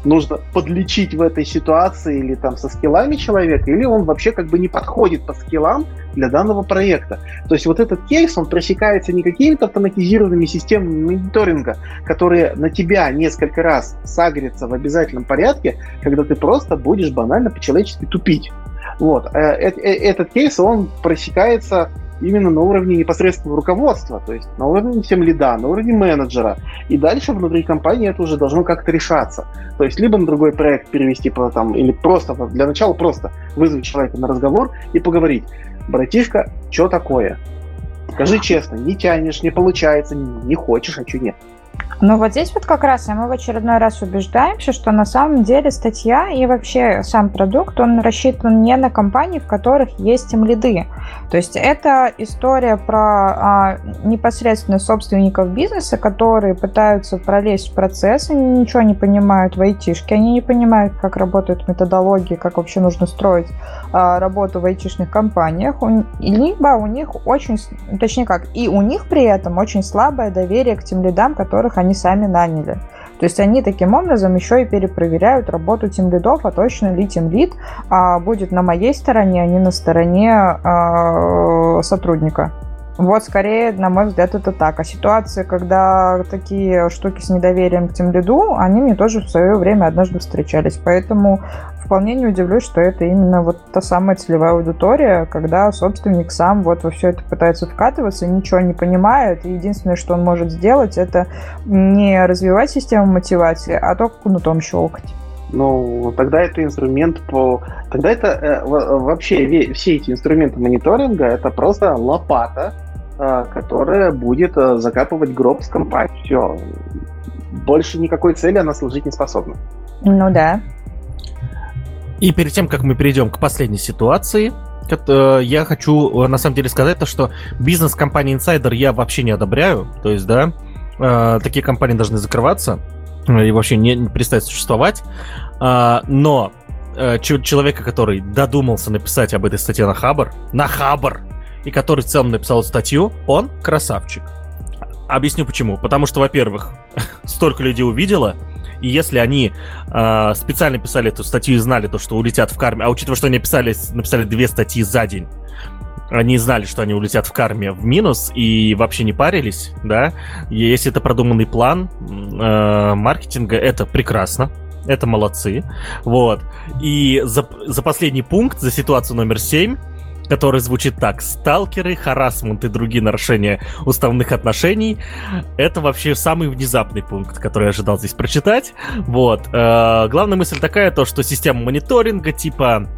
нужно подлечить в этой ситуации или там со скиллами человека, или он вообще как бы не подходит по скиллам для данного проекта. То есть вот этот кейс, он просекается не какими-то автоматизированными системами мониторинга, которые на тебя несколько раз сагрятся в обязательном порядке, когда ты просто будешь банально по-человечески тупить. Вот. Э, э, э, этот кейс, он просекается именно на уровне непосредственного руководства, то есть на уровне всем лида, на уровне менеджера. И дальше внутри компании это уже должно как-то решаться. То есть либо на другой проект перевести, там, или просто, для начала просто вызвать человека на разговор и поговорить. Братишка, что такое? Скажи честно, не тянешь, не получается, не хочешь, а что нет? Ну вот здесь вот как раз мы в очередной раз убеждаемся, что на самом деле статья и вообще сам продукт, он рассчитан не на компании, в которых есть им лиды. То есть это история про а, непосредственно собственников бизнеса, которые пытаются пролезть в процесс, они ничего не понимают в айтишке, они не понимают, как работают методологии, как вообще нужно строить работу в айтишных компаниях, либо у них очень, точнее как, и у них при этом очень слабое доверие к тем лидам, которых они сами наняли. То есть они таким образом еще и перепроверяют работу тем лидов, а точно ли тем лид а, будет на моей стороне, а не на стороне а, сотрудника. Вот, скорее, на мой взгляд, это так. А ситуации, когда такие штуки с недоверием к тем лиду, они мне тоже в свое время однажды встречались. Поэтому вполне не удивлюсь, что это именно вот та самая целевая аудитория, когда собственник сам вот во все это пытается вкатываться, ничего не понимает, и единственное, что он может сделать, это не развивать систему мотивации, а только кнутом щелкать. Ну, тогда это инструмент по... Тогда это э, вообще все эти инструменты мониторинга это просто лопата, которая будет э, закапывать гроб с компанией. Все. Больше никакой цели она служить не способна. Ну да. И перед тем, как мы перейдем к последней ситуации, э, я хочу э, на самом деле сказать то, что бизнес компании Insider я вообще не одобряю. То есть, да, э, такие компании должны закрываться и вообще не, не перестать существовать. Но человека, который додумался написать об этой статье на Хабр, на Хабр, и который в целом написал статью, он красавчик. Объясню почему. Потому что, во-первых, столько людей увидело, и если они э, специально писали эту статью и знали то, что улетят в карме, а учитывая, что они написали, написали две статьи за день, они знали, что они улетят в карме в минус и вообще не парились, да, и если это продуманный план э, маркетинга, это прекрасно, это молодцы, вот. И за, за последний пункт, за ситуацию номер 7, который звучит так. Сталкеры, харасмент и другие нарушения уставных отношений. Это вообще самый внезапный пункт, который я ожидал здесь прочитать. Вот. Э, главная мысль такая, то, что система мониторинга, типа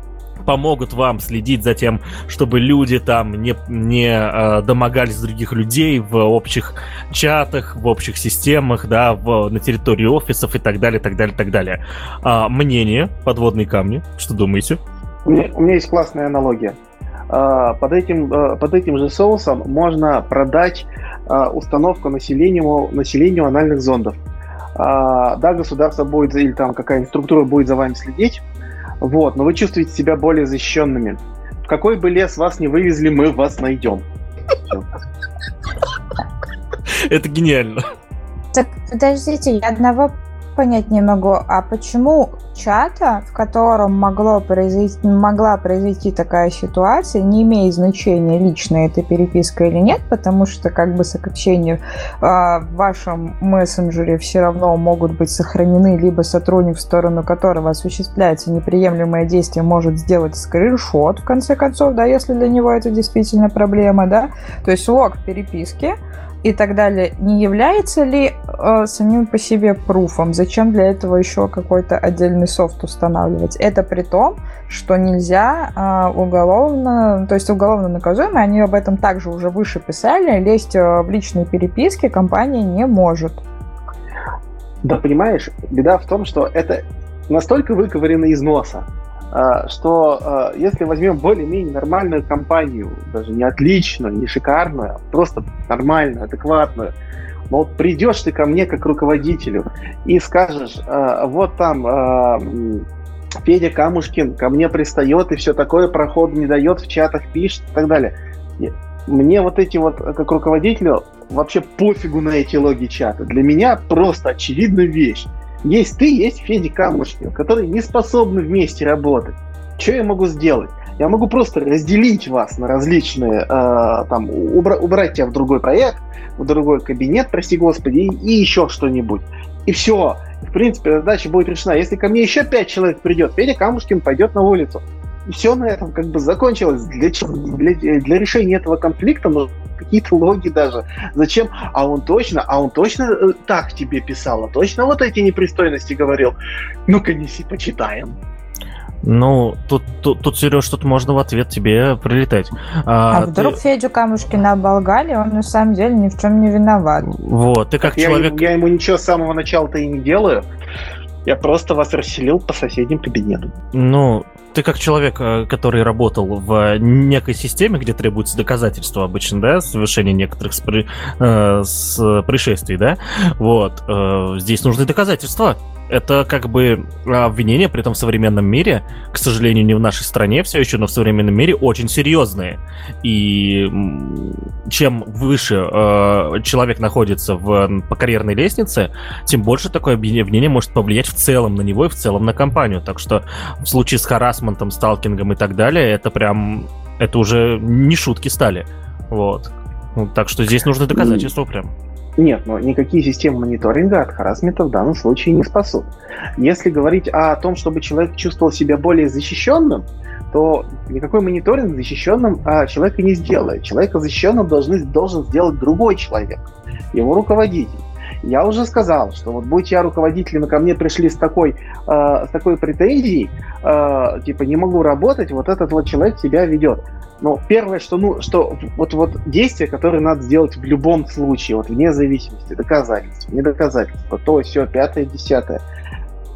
помогут вам следить за тем, чтобы люди там не, не э, домогались других людей в общих чатах, в общих системах, да, в, на территории офисов и так далее, так далее, так далее. А, мнение, подводные камни, что думаете? У меня, у меня есть классная аналогия. А, под этим, а, под этим же соусом можно продать а, установку населению, населению анальных зондов. Да, государство будет, или там какая-нибудь структура будет за вами следить, вот, но вы чувствуете себя более защищенными. В какой бы лес вас не вывезли, мы вас найдем. Это гениально. Так, подождите, я одного понять не могу, а почему чата, в котором могло произойти, могла произойти такая ситуация, не имеет значения, лично эта переписка или нет, потому что как бы сообщения э, в вашем мессенджере все равно могут быть сохранены, либо сотрудник, в сторону которого осуществляется неприемлемое действие, может сделать скриншот, в конце концов, да, если для него это действительно проблема, да, то есть лог переписки, и так далее, не является ли э, самим по себе пруфом? Зачем для этого еще какой-то отдельный софт устанавливать? Это при том, что нельзя э, уголовно, то есть уголовно наказуемо, они об этом также уже выше писали, лезть э, в личные переписки компания не может. Да, понимаешь, беда в том, что это настолько выковырено из носа, что а, если возьмем более-менее нормальную компанию, даже не отличную, не шикарную, а просто нормальную, адекватную, но вот придешь ты ко мне как руководителю и скажешь, вот там Федя Камушкин ко мне пристает и все такое, проход не дает, в чатах пишет и так далее. Мне вот эти вот, как руководителю, вообще пофигу на эти логи чата. Для меня просто очевидная вещь. Есть ты, есть Федя Камушкин, которые не способны вместе работать. Что я могу сделать? Я могу просто разделить вас на различные, э, там, убра- убрать тебя в другой проект, в другой кабинет, прости господи, и, и еще что-нибудь. И все. В принципе, задача будет решена. Если ко мне еще пять человек придет, Федя Камушкин пойдет на улицу. Все на этом как бы закончилось. Для, для, для решения этого конфликта нужно какие-то логи даже. Зачем? А он точно, а он точно э, так тебе писал, а точно вот эти непристойности говорил. Ну-ка, неси, почитаем. Ну, тут, тут, тут, Сереж, тут можно в ответ тебе прилетать. А, а вдруг ты... Федю Камушкина оболгали, он на самом деле ни в чем не виноват. Вот, ты как так человек... Я, я ему ничего с самого начала-то и не делаю. Я просто вас расселил по соседним кабинетам. Ну, ты как человек, э, который работал в некой системе, где требуется доказательство обычно, да, совершения некоторых спри... э, с происшествий, да, вот, э, здесь нужны доказательства это как бы обвинения, при этом в современном мире, к сожалению, не в нашей стране все еще, но в современном мире очень серьезные. И чем выше э, человек находится в, по карьерной лестнице, тем больше такое обвинение может повлиять в целом на него и в целом на компанию. Так что в случае с харасментом, сталкингом и так далее, это прям, это уже не шутки стали. Вот. Так что здесь нужны доказательства прям. Нет, но никакие системы мониторинга от харасмента в данном случае не спасут. Если говорить о том, чтобы человек чувствовал себя более защищенным, то никакой мониторинг защищенным а, человека не сделает. Человека защищенным должен, должен сделать другой человек, его руководитель. Я уже сказал, что вот будь я руководителем, и ко мне пришли с такой, э, с такой претензией, э, типа не могу работать, вот этот вот человек себя ведет. Но первое, что, ну, что вот, вот действие, которое надо сделать в любом случае, вот вне зависимости, доказательства, не доказательства, то, все, пятое, десятое,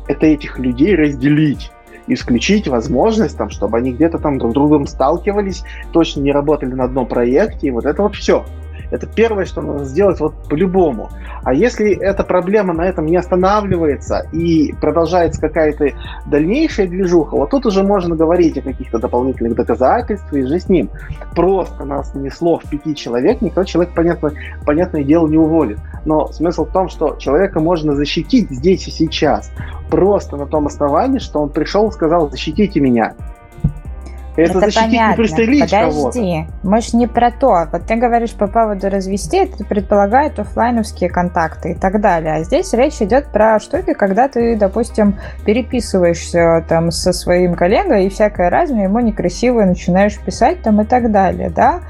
это этих людей разделить исключить возможность, там, чтобы они где-то там друг с другом сталкивались, точно не работали на одном проекте, и вот это вот все. Это первое, что нужно сделать вот по-любому. А если эта проблема на этом не останавливается и продолжается какая-то дальнейшая движуха, вот тут уже можно говорить о каких-то дополнительных доказательствах и же с ним. Просто нас нанесло в пяти человек, никто человек, понятно, понятное дело, не уволит. Но смысл в том, что человека можно защитить здесь и сейчас. Просто на том основании, что он пришел и сказал, защитите меня. Это, это защитить понятно. не пристрелить Подожди, мы ж не про то. Вот ты говоришь по поводу развести, это предполагает офлайновские контакты и так далее. А здесь речь идет про штуки, когда ты, допустим, переписываешься там со своим коллегой и всякое разное, ему некрасиво начинаешь писать там и так далее, да?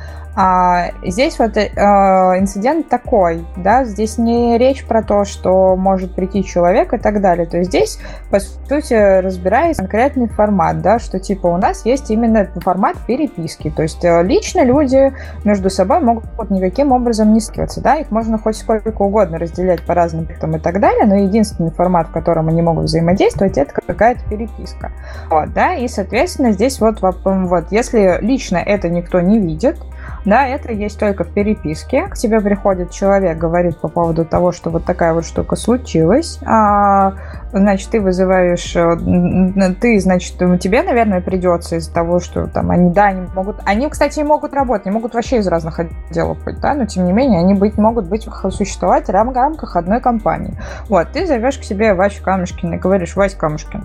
А, здесь вот э, инцидент такой, да, здесь не речь про то, что может прийти человек и так далее. То есть здесь, по сути, разбирается конкретный формат, да, что типа у нас есть именно формат переписки. То есть э, лично люди между собой могут никаким образом не скидываться, да, их можно хоть сколько угодно разделять по разным пунктам и так далее, но единственный формат, в котором они могут взаимодействовать, это какая-то переписка. Вот, да, и, соответственно, здесь вот, вот, если лично это никто не видит, да, это есть только в переписке. К тебе приходит человек, говорит по поводу того, что вот такая вот штука случилась. А, значит, ты вызываешь, э, ты, значит, тебе, наверное, придется из-за того, что там они, да, они могут, они, кстати, могут работать, они могут вообще из разных отделов быть, да, но тем не менее они быть, могут быть, существовать в рамках одной компании. Вот, ты зовешь к себе Васю Камушкина и говоришь, Вась Камушкин,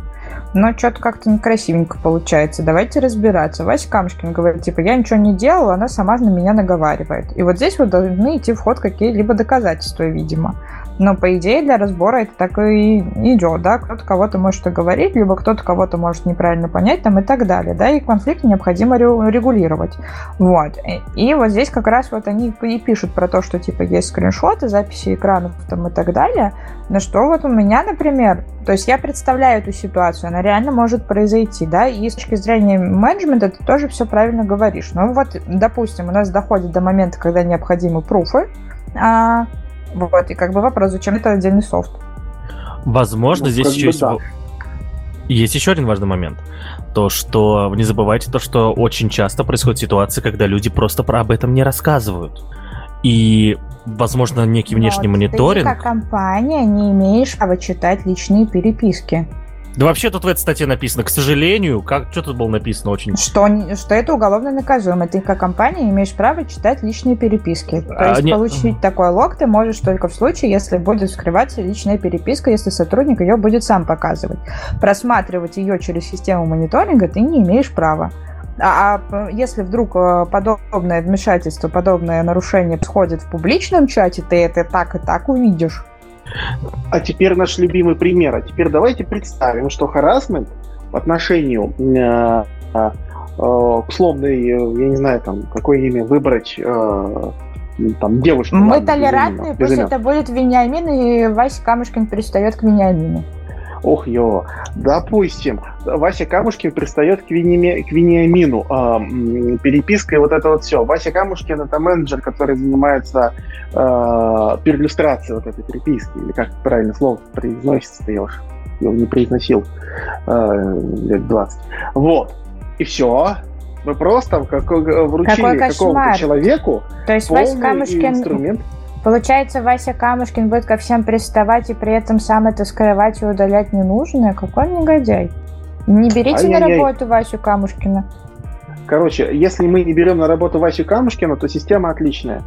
но что-то как-то некрасивенько получается, давайте разбираться. Вася Камушкин говорит, типа, я ничего не делал, она сама на меня наговаривает. И вот здесь вот должны идти в ход какие-либо доказательства, видимо. Но, по идее, для разбора это так и идет, да, кто-то кого-то может оговорить, либо кто-то кого-то может неправильно понять, там, и так далее, да, и конфликт необходимо регулировать, вот. И вот здесь как раз вот они и пишут про то, что, типа, есть скриншоты, записи экранов, там, и так далее, на что вот у меня, например, то есть я представляю эту ситуацию, она реально может произойти, да, и с точки зрения менеджмента ты тоже все правильно говоришь. Ну вот, допустим, у нас доходит до момента, когда необходимы пруфы, а, вот, и как бы вопрос, зачем это отдельный софт? Возможно, ну, здесь еще есть... Да. Есть еще один важный момент. То, что не забывайте то, что очень часто происходит ситуация, когда люди просто про об этом не рассказывают. И, возможно, некий внешний Но мониторинг. Ты как компания не имеешь права читать личные переписки. Да вообще тут в этой статье написано, к сожалению, как что тут было написано очень. Что, что это уголовно наказуемо. Ты как компания имеешь право читать личные переписки. То А, есть не- получить такой лог ты можешь только в случае, если будет скрываться личная переписка, если сотрудник ее будет сам показывать. Просматривать ее через систему мониторинга ты не имеешь права. А, а если вдруг э, подобное вмешательство, подобное нарушение происходит в публичном чате, ты это так и так увидишь. А теперь наш любимый пример. А теперь давайте представим, что харасмент по отношению э, э, к условной, э, я не знаю, там, какое имя выбрать, э, там, девушку. Мы ладно, толерантны, без пусть это будет Вениамин, и Вася Камушкин перестает к Вениамину. Ох, ё. Допустим, Вася Камушкин пристает к, Вениме- к Вениамину. а, м, переписка и вот это вот все. Вася Камушкин это менеджер, который занимается э, перлюстрацией вот этой переписки. Или как правильно слово произносится, я уж его не произносил э, лет 20. Вот. И все. Вы просто как, вручили какому-то человеку То есть Вася Камушкин, инструмент. Получается, Вася Камушкин будет ко всем приставать и при этом сам это скрывать и удалять ненужное? Какой он негодяй. Не берите на работу Васю Камушкина. Короче, если мы не берем на работу Васю Камушкина, то система отличная.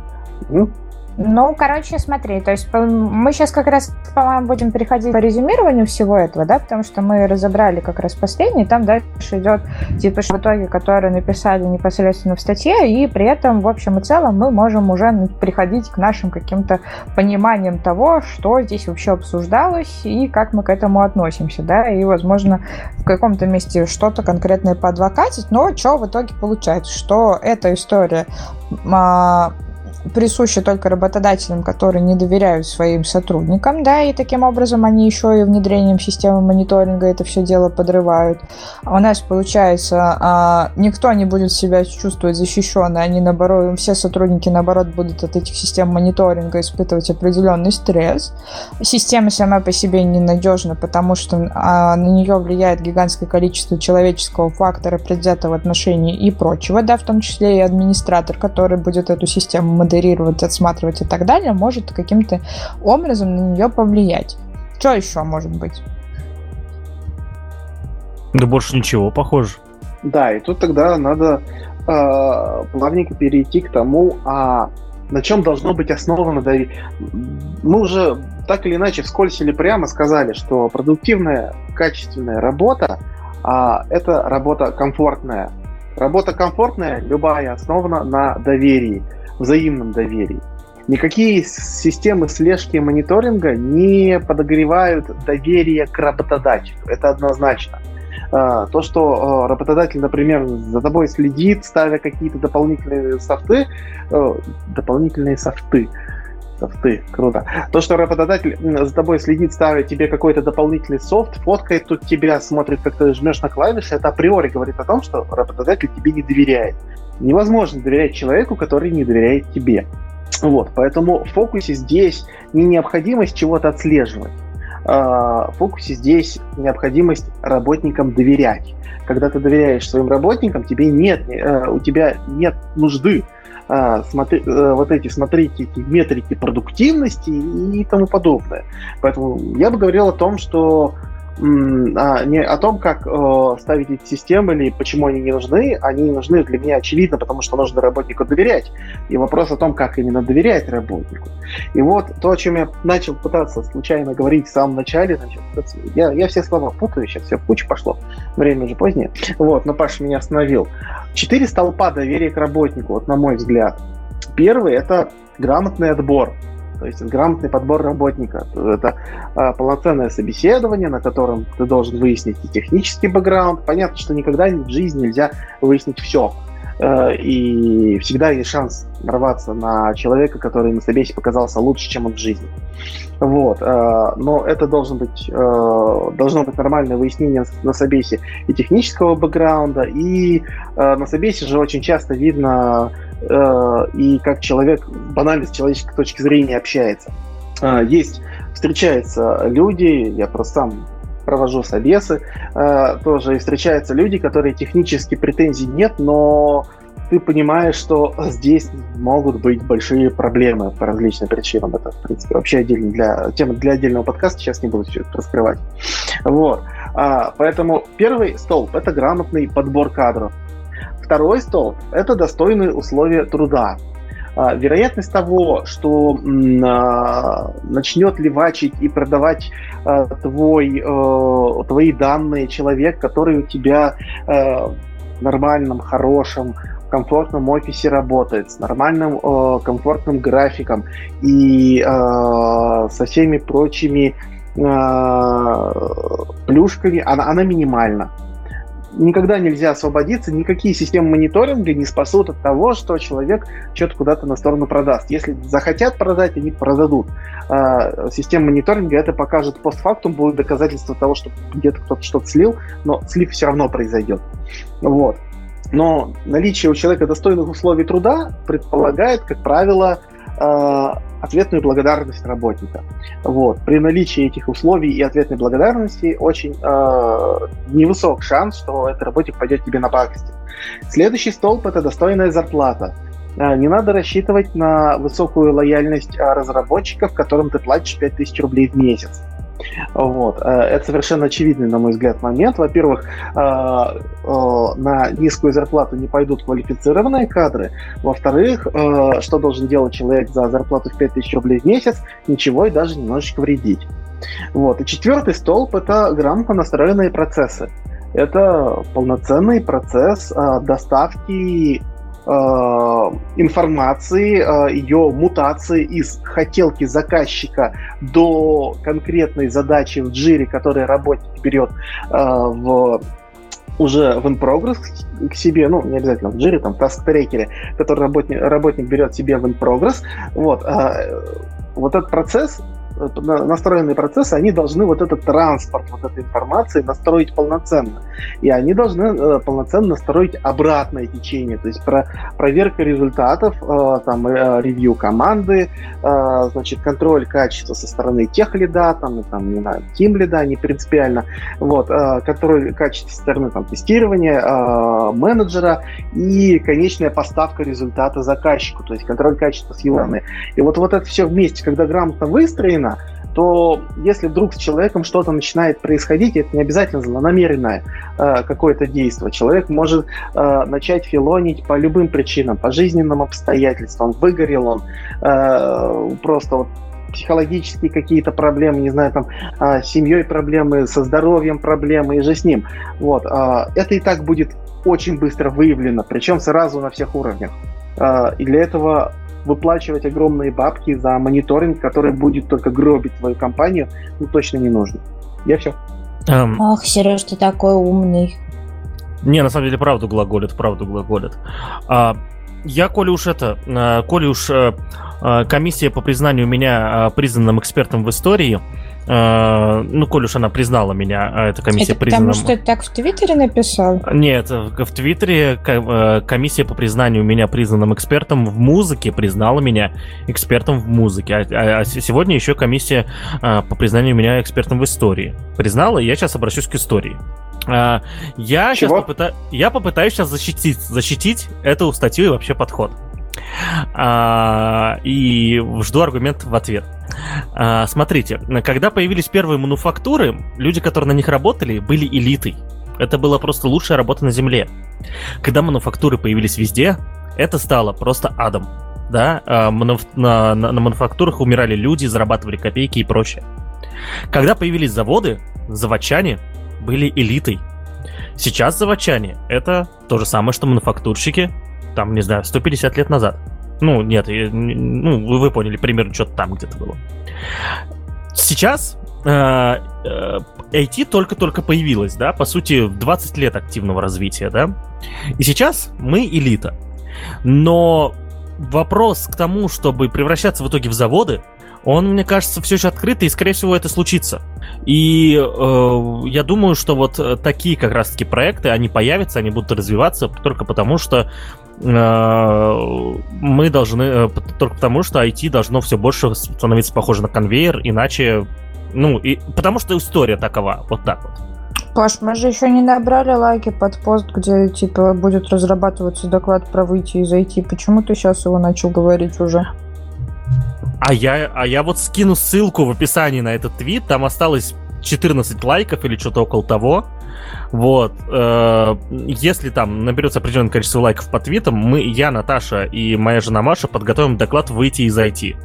Мгм. Ну, короче, смотри, то есть мы сейчас как раз, по-моему, будем переходить по резюмированию всего этого, да, потому что мы разобрали как раз последний, там дальше идет типа в итоге, которые написали непосредственно в статье, и при этом, в общем и целом, мы можем уже приходить к нашим каким-то пониманиям того, что здесь вообще обсуждалось и как мы к этому относимся, да, и, возможно, в каком-то месте что-то конкретное поадвокатить, но что в итоге получается, что эта история присуща только работодателям, которые не доверяют своим сотрудникам, да, и таким образом они еще и внедрением системы мониторинга это все дело подрывают. А у нас получается, а, никто не будет себя чувствовать защищенно, они наоборот, все сотрудники наоборот будут от этих систем мониторинга испытывать определенный стресс. Система сама по себе ненадежна, потому что а, на нее влияет гигантское количество человеческого фактора, предвзятого отношения и прочего, да, в том числе и администратор, который будет эту систему модерировать, отсматривать и так далее, может каким-то образом на нее повлиять. Что еще может быть? Да больше ничего, похоже. Да, и тут тогда надо э, плавненько перейти к тому, а на чем должно быть основано доверие. Мы уже так или иначе вскользь или прямо сказали, что продуктивная, качественная работа а, это работа комфортная. Работа комфортная, любая, основана на доверии, взаимном доверии. Никакие системы слежки и мониторинга не подогревают доверие к работодателю. Это однозначно. А, То, что э, работодатель, например, за тобой следит, ставя какие-то дополнительные софты, э, дополнительные софты, софты, круто. То, что работодатель за тобой следит, ставя тебе какой-то дополнительный софт, фоткает тут тебя, смотрит, как ты жмешь на клавиши, это априори говорит о том, что работодатель тебе не доверяет. Невозможно доверять человеку, который не доверяет тебе. Вот, поэтому в фокусе здесь не необходимость чего-то отслеживать, а, в фокусе здесь необходимость работникам доверять. Когда ты доверяешь своим работникам, тебе нет, э, у тебя нет нужды а, смотри, э, вот эти смотреть эти метрики продуктивности и тому подобное. Поэтому я бы говорил о том, что а, не о том, как э, ставить эти системы или почему они не нужны. Они нужны для меня очевидно, потому что нужно работнику доверять. И вопрос о том, как именно доверять работнику. И вот то, о чем я начал пытаться случайно говорить в самом начале, значит, я, я все слова путаю, сейчас все в кучу пошло, время уже позднее. Вот, но Паша меня остановил. Четыре столпа доверия к работнику, вот на мой взгляд. Первый – это грамотный отбор. То есть грамотный подбор работника. Это а, полноценное собеседование, на котором ты должен выяснить и технический бэкграунд. Понятно, что никогда в жизни нельзя выяснить все. Э, И всегда есть шанс нарваться на человека, который на собесе показался лучше, чем он в жизни. Вот. э, Но это должен быть, э, должно быть нормальное выяснение на собесе и технического бэкграунда, и на собесе же очень часто видно и как человек банально с человеческой точки зрения общается. Есть, встречаются люди, я просто сам провожу собесы э, тоже, и встречаются люди, которые технически претензий нет, но ты понимаешь, что здесь могут быть большие проблемы по различным причинам. Это, в принципе, вообще отдельно для тема для отдельного подкаста, сейчас не буду все это раскрывать. Вот. А, поэтому первый столб – это грамотный подбор кадров. Второй столб – это достойные условия труда. А, вероятность того, что а, начнет левачить и продавать а, твой, а, твои данные человек, который у тебя а, в нормальном, хорошем, комфортном офисе работает, с нормальным э, комфортным графиком и э, со всеми прочими э, плюшками, она, она минимальна. Никогда нельзя освободиться, никакие системы мониторинга не спасут от того, что человек что-то куда-то на сторону продаст. Если захотят продать, они продадут. Э, система мониторинга это покажет постфактум, будет доказательство того, что где-то кто-то что-то слил, но слив все равно произойдет. Вот. Но наличие у человека достойных условий труда предполагает, как правило, э, ответную благодарность работника. Вот. При наличии этих условий и ответной благодарности очень э, невысок шанс, что этот работник пойдет тебе на пакости. Следующий столб – это достойная зарплата. Э, не надо рассчитывать на высокую лояльность разработчиков, которым ты платишь 5000 рублей в месяц. Вот. Э, это совершенно очевидный, на мой взгляд, момент. Во-первых, э, э, на низкую зарплату не пойдут квалифицированные кадры. Во-вторых, что должен делать человек за зарплату в 5000 рублей в месяц? Ничего и даже немножечко вредить. Вот. И четвертый столб – это грамотно настроенные процессы. Это полноценный процесс доставки информации, э, ее мутации из хотелки заказчика до конкретной задачи в джире, которую работник берет э, в уже в in-progress к себе, ну, не обязательно в джире, там, task трекере, который работник, работник берет себе в in-progress, вот, вот этот процесс настроенные процессы, они должны вот этот транспорт, вот этой информации настроить полноценно. И они должны э, полноценно настроить обратное течение, то есть про, проверка результатов, э, там, э, ревью команды, э, значит, контроль качества со стороны тех лида, там, там, не знаю, тим лида, не принципиально, вот, э, контроль качества со стороны там, тестирования, э, менеджера и конечная поставка результата заказчику, то есть контроль качества с его И вот, вот это все вместе, когда грамотно выстроено, сильно, то если вдруг с человеком что-то начинает происходить, это не обязательно злонамеренное э, какое-то действие. Человек может э, начать филонить по любым причинам, по жизненным обстоятельствам, выгорел он, э, просто вот психологические какие-то проблемы, не знаю, там, э, с семьей проблемы, со здоровьем проблемы, и же с ним. Вот, э, это и так будет очень быстро выявлено, причем сразу на всех уровнях. Э, и для этого выплачивать огромные бабки за мониторинг, который будет только гробить твою компанию, ну точно не нужно. Я все. Um, Ох, Сереж, ты такой умный. Не, на самом деле, правду глаголит, правду глаголит. А, я, коли уж это, а, коли уж а, комиссия по признанию меня признанным экспертом в истории, Э, ну, коль уж она признала меня, а эта комиссия это признана... потому что ты так в Твиттере написал? Нет, в Твиттере э, комиссия по признанию меня признанным экспертом в музыке признала меня экспертом в музыке. А, а, а сегодня еще комиссия по признанию меня экспертом в истории признала, и я сейчас обращусь к истории. Я сейчас попыта... я попытаюсь сейчас защитить, защитить эту статью и вообще подход. А, и жду аргумент в ответ. А, смотрите, когда появились первые мануфактуры, люди, которые на них работали, были элитой. Это была просто лучшая работа на Земле. Когда мануфактуры появились везде, это стало просто адом. Да, а, мануф... на, на, на мануфактурах умирали люди, зарабатывали копейки и прочее. Когда появились заводы, заводчане были элитой. Сейчас заводчане — это то же самое, что мануфактурщики, там, не знаю, 150 лет назад. Ну, нет, ну, вы, поняли, примерно что-то там где-то было. Сейчас э, э, IT только-только появилась, да, по сути, 20 лет активного развития, да. И сейчас мы элита. Но вопрос к тому, чтобы превращаться в итоге в заводы, он, мне кажется, все еще открытый, и, скорее всего, это случится. И э, я думаю, что вот такие как раз-таки проекты, они появятся, они будут развиваться только потому, что Э, мы должны, э, только потому что IT должно все больше становиться похоже на конвейер, иначе Ну, и потому что история такова, вот так вот. Паш, мы же еще не набрали лайки под пост, где типа будет разрабатываться доклад про выйти и зайти. Почему ты сейчас его начал говорить уже? А я, а я вот скину ссылку в описании на этот твит, там осталось 14 лайков или что-то около того. Вот. Э, если там наберется определенное количество лайков по твитам, мы, я, Наташа и моя жена Маша подготовим доклад «Выйти и зайти».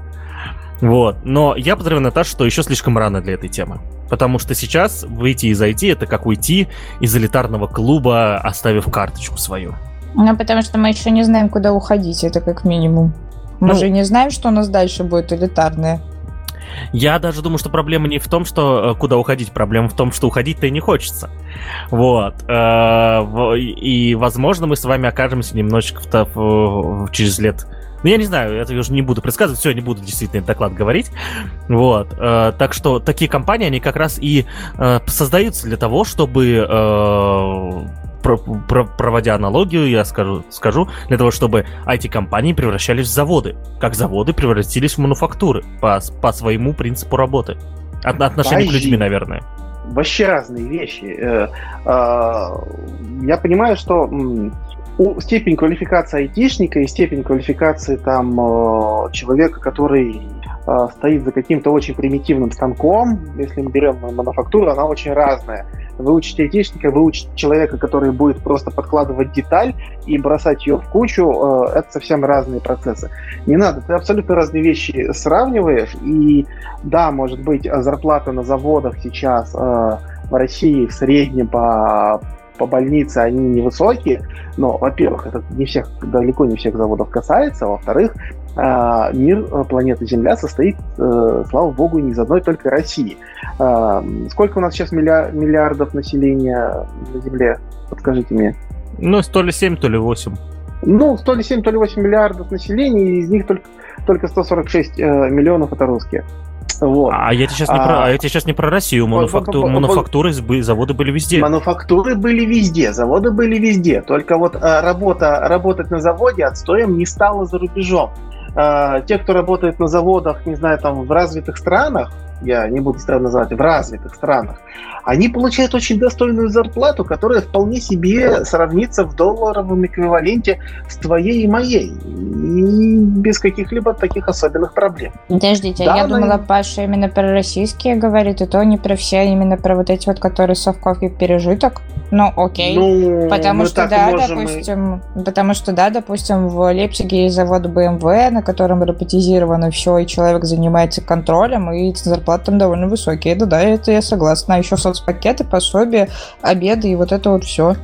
Вот. Но я поздравляю Наташу, что еще слишком рано для этой темы. Потому что сейчас выйти и зайти это как уйти из элитарного клуба, оставив карточку свою. Ну, потому что мы еще не знаем, куда уходить, это как минимум. Мы ну, же не знаем, что у нас дальше будет элитарное. Я даже думаю, что проблема не в том, что э, куда уходить, проблема в том, что уходить-то и не хочется. Вот. Э, и, возможно, мы с вами окажемся немножечко в, через лет ну, я не знаю, это я уже не буду предсказывать, все, не буду действительно этот доклад говорить. Вот. Э, так что такие компании, они как раз и э, создаются для того, чтобы э, про, про, проводя аналогию, я скажу, скажу, для того, чтобы IT-компании превращались в заводы, как заводы превратились в мануфактуры по, по своему принципу работы. От, отношения к людьми, наверное. Вообще разные вещи. Э, э, я понимаю, что степень квалификации айтишника и степень квалификации там э, человека, который э, стоит за каким-то очень примитивным станком, если мы берем мануфактуру, она очень разная. Выучить айтишника, выучить человека, который будет просто подкладывать деталь и бросать ее в кучу, э, это совсем разные процессы. Не надо, ты абсолютно разные вещи сравниваешь, и да, может быть, зарплата на заводах сейчас в России в среднем по по больнице они невысокие, но, во-первых, это не всех, далеко не всех заводов касается, а во-вторых, а, мир э, планеты Земля состоит, э, слава богу, не из одной только России. А, сколько у нас сейчас миллиардов населения на Земле? Подскажите мне. Ну, то ли 7, то ли 8. Ну, то ли 7, то ли 8 миллиардов населения, и из них только, только 146 э, миллионов это русские. Вот. А я сейчас не а, про, а я сейчас не про Россию. Мануфакту, мануфактуры, заводы были везде. Мануфактуры были везде, заводы были везде. Только вот а, работа, работать на заводе отстоем не стало за рубежом. А, те, кто работает на заводах, не знаю, там в развитых странах, я не буду страны называть, в развитых странах, они получают очень достойную зарплату, которая вполне себе сравнится в долларовом эквиваленте с твоей и моей. И без каких-либо таких особенных проблем. Подождите, да, я она... думала, Паша именно про российские говорит, и то не про все, а именно про вот эти вот, которые совковый пережиток. Ну, окей. Ну, потому что, да, можем допустим, и... потому что, да, допустим, в Лейпциге есть завод BMW, на котором роботизировано все, и человек занимается контролем, и зарплаты там довольно высокие. Да, да, это я согласна. А еще соцпакеты, пособия, обеды и вот это вот все.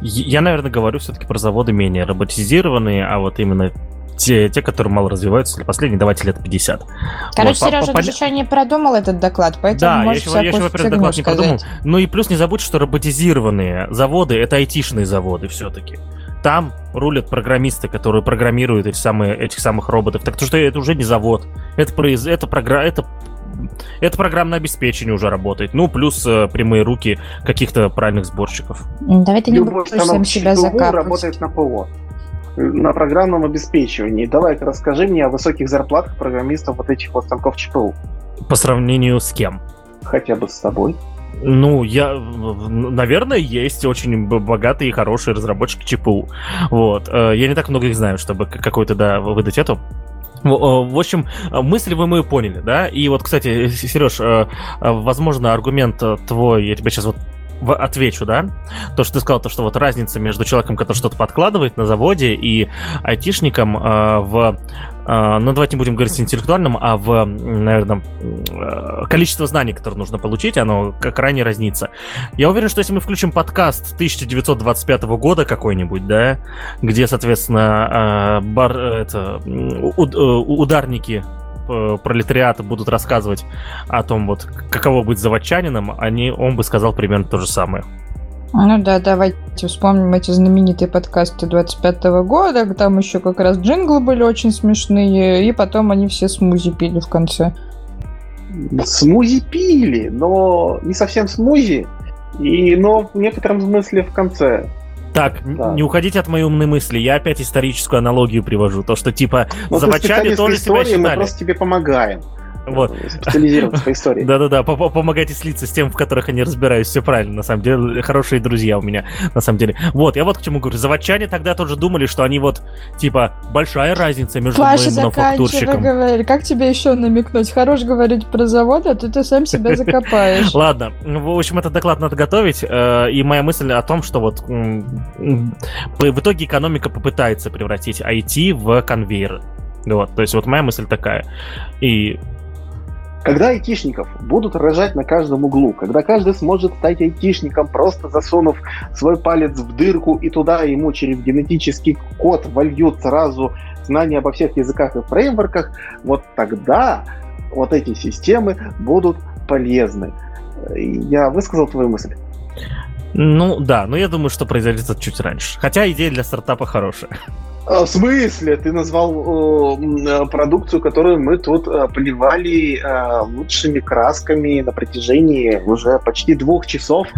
Я, наверное, говорю все-таки про заводы менее роботизированные, а вот именно те, те, которые мало развиваются, для последних давайте лет 50. Короче, вот, Сережа, по, ты еще не продумал этот доклад, поэтому да, можешь я еще, я еще во-первых, доклад не продумал. Ну и плюс не забудь, что роботизированные заводы — это айтишные заводы все-таки. Там рулят программисты, которые программируют эти самые, этих самых роботов. Так что это уже не завод. Это, произ... это, програ... это это программное обеспечение уже работает. Ну, плюс э, прямые руки каких-то правильных сборщиков. Давайте не сам себя закапывать. работает на ПО на программном обеспечивании. Давай-ка расскажи мне о высоких зарплатах программистов вот этих вот станков ЧПУ. По сравнению с кем? Хотя бы с тобой. Ну, я, наверное, есть очень богатые и хорошие разработчики ЧПУ. Вот. Э, я не так много их знаю, чтобы какой-то, да, выдать эту в общем, мысли вы мы поняли, да? И вот, кстати, Сереж, э, возможно, аргумент твой, я тебе сейчас вот отвечу, да? То, что ты сказал, то, что вот разница между человеком, который что-то подкладывает на заводе, и айтишником э, в а, ну, давайте не будем говорить интеллектуальном, а в, наверное, э, количество знаний, которые нужно получить, оно как ранее разнится. Я уверен, что если мы включим подкаст 1925 года какой-нибудь, да, где, соответственно, а, бар, это, э, ударники э, пролетариата будут рассказывать о том, вот, каково быть заводчанином, они, он бы сказал примерно то же самое. Ну да, давайте вспомним эти знаменитые подкасты 25 -го года, там еще как раз джинглы были очень смешные, и потом они все смузи пили в конце. Смузи пили, но не совсем смузи, и, но в некотором смысле в конце. Так, да. не уходите от моей умной мысли. Я опять историческую аналогию привожу. То, что типа ну, заводчане тоже себя считали. Мы просто тебе помогаем. Вот. специализироваться по истории. Да-да-да, помогайте слиться с тем, в которых они разбираются, все правильно, на самом деле, хорошие друзья у меня, на самом деле. Вот, я вот к чему говорю, заводчане тогда тоже думали, что они вот, типа, большая разница между Паша, мануфактурщиком. говори, как тебе еще намекнуть? Хорош говорить про завод, а то ты сам себя закопаешь. Ладно, в общем, этот доклад надо готовить, э, и моя мысль о том, что вот в итоге экономика попытается превратить IT в конвейер. Вот, то есть вот моя мысль такая. И когда айтишников будут рожать на каждом углу, когда каждый сможет стать айтишником, просто засунув свой палец в дырку, и туда ему через генетический код вольют сразу знания обо всех языках и фреймворках, вот тогда вот эти системы будут полезны. Я высказал твою мысль. Ну да, но я думаю, что произойдет это чуть раньше. Хотя идея для стартапа хорошая. А, в смысле? Ты назвал э, продукцию, которую мы тут э, поливали э, лучшими красками на протяжении уже почти двух часов.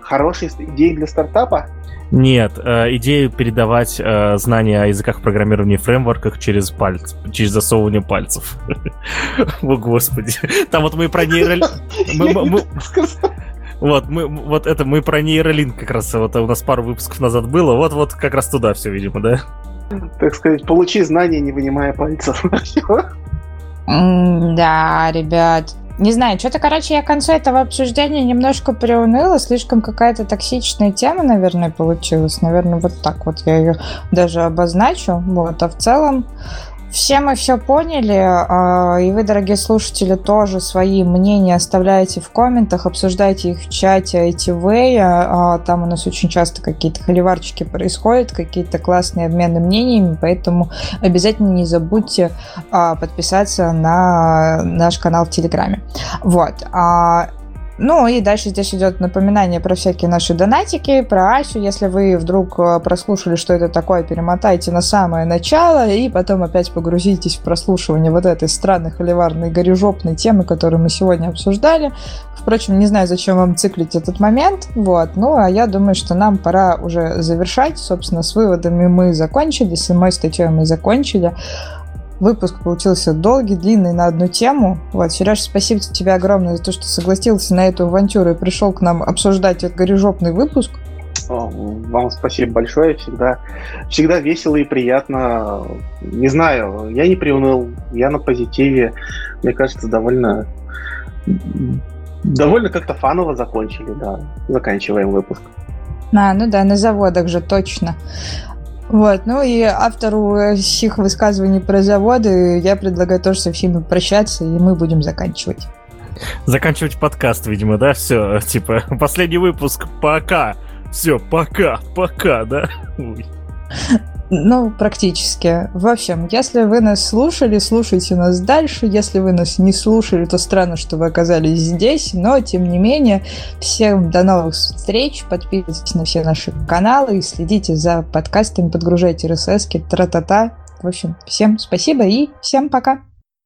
Хорошая идея для стартапа? Нет, э, идею передавать э, знания о языках программирования и фреймворках через пальцы, через засовывание пальцев. О, господи. Там вот мы про нейролинк... Вот, мы, вот это мы про нейролинк как раз, вот у нас пару выпусков назад было, вот-вот как раз туда все, видимо, да? так сказать, получи знания, не вынимая пальцев. Да, ребят. Не знаю, что-то, короче, я к концу этого обсуждения немножко приуныла, слишком какая-то токсичная тема, наверное, получилась. Наверное, вот так вот я ее даже обозначу. Вот, а в целом, все мы все поняли, а, и вы, дорогие слушатели, тоже свои мнения оставляйте в комментах, обсуждайте их в чате ITV. А, там у нас очень часто какие-то холиварчики происходят, какие-то классные обмены мнениями, поэтому обязательно не забудьте а, подписаться на наш канал в Телеграме. Вот. Ну и дальше здесь идет напоминание про всякие наши донатики, про Асю. Если вы вдруг э, прослушали, что это такое, перемотайте на самое начало и потом опять погрузитесь в прослушивание вот этой странной холиварной горежопной темы, которую мы сегодня обсуждали. Впрочем, не знаю, зачем вам циклить этот момент. Вот. Ну, а я думаю, что нам пора уже завершать. Собственно, с выводами мы закончили, с самой статьей мы закончили. Выпуск получился долгий, длинный на одну тему. Вот, Сереж, спасибо тебе огромное за то, что согласился на эту авантюру и пришел к нам обсуждать этот горежопный выпуск. Вам спасибо большое. Всегда, всегда весело и приятно. Не знаю, я не приуныл, я на позитиве. Мне кажется, довольно довольно как-то фаново закончили, да. Заканчиваем выпуск. А, ну да, на заводах же точно. Вот, ну и автору всех высказываний про заводы я предлагаю тоже со всеми прощаться, и мы будем заканчивать. Заканчивать подкаст, видимо, да? Все, типа, последний выпуск, пока. Все, пока, пока, да? Ну, практически. В общем, если вы нас слушали, слушайте нас дальше. Если вы нас не слушали, то странно, что вы оказались здесь. Но, тем не менее, всем до новых встреч. Подписывайтесь на все наши каналы и следите за подкастами, подгружайте RSS-ки, тра-та-та. В общем, всем спасибо и всем пока.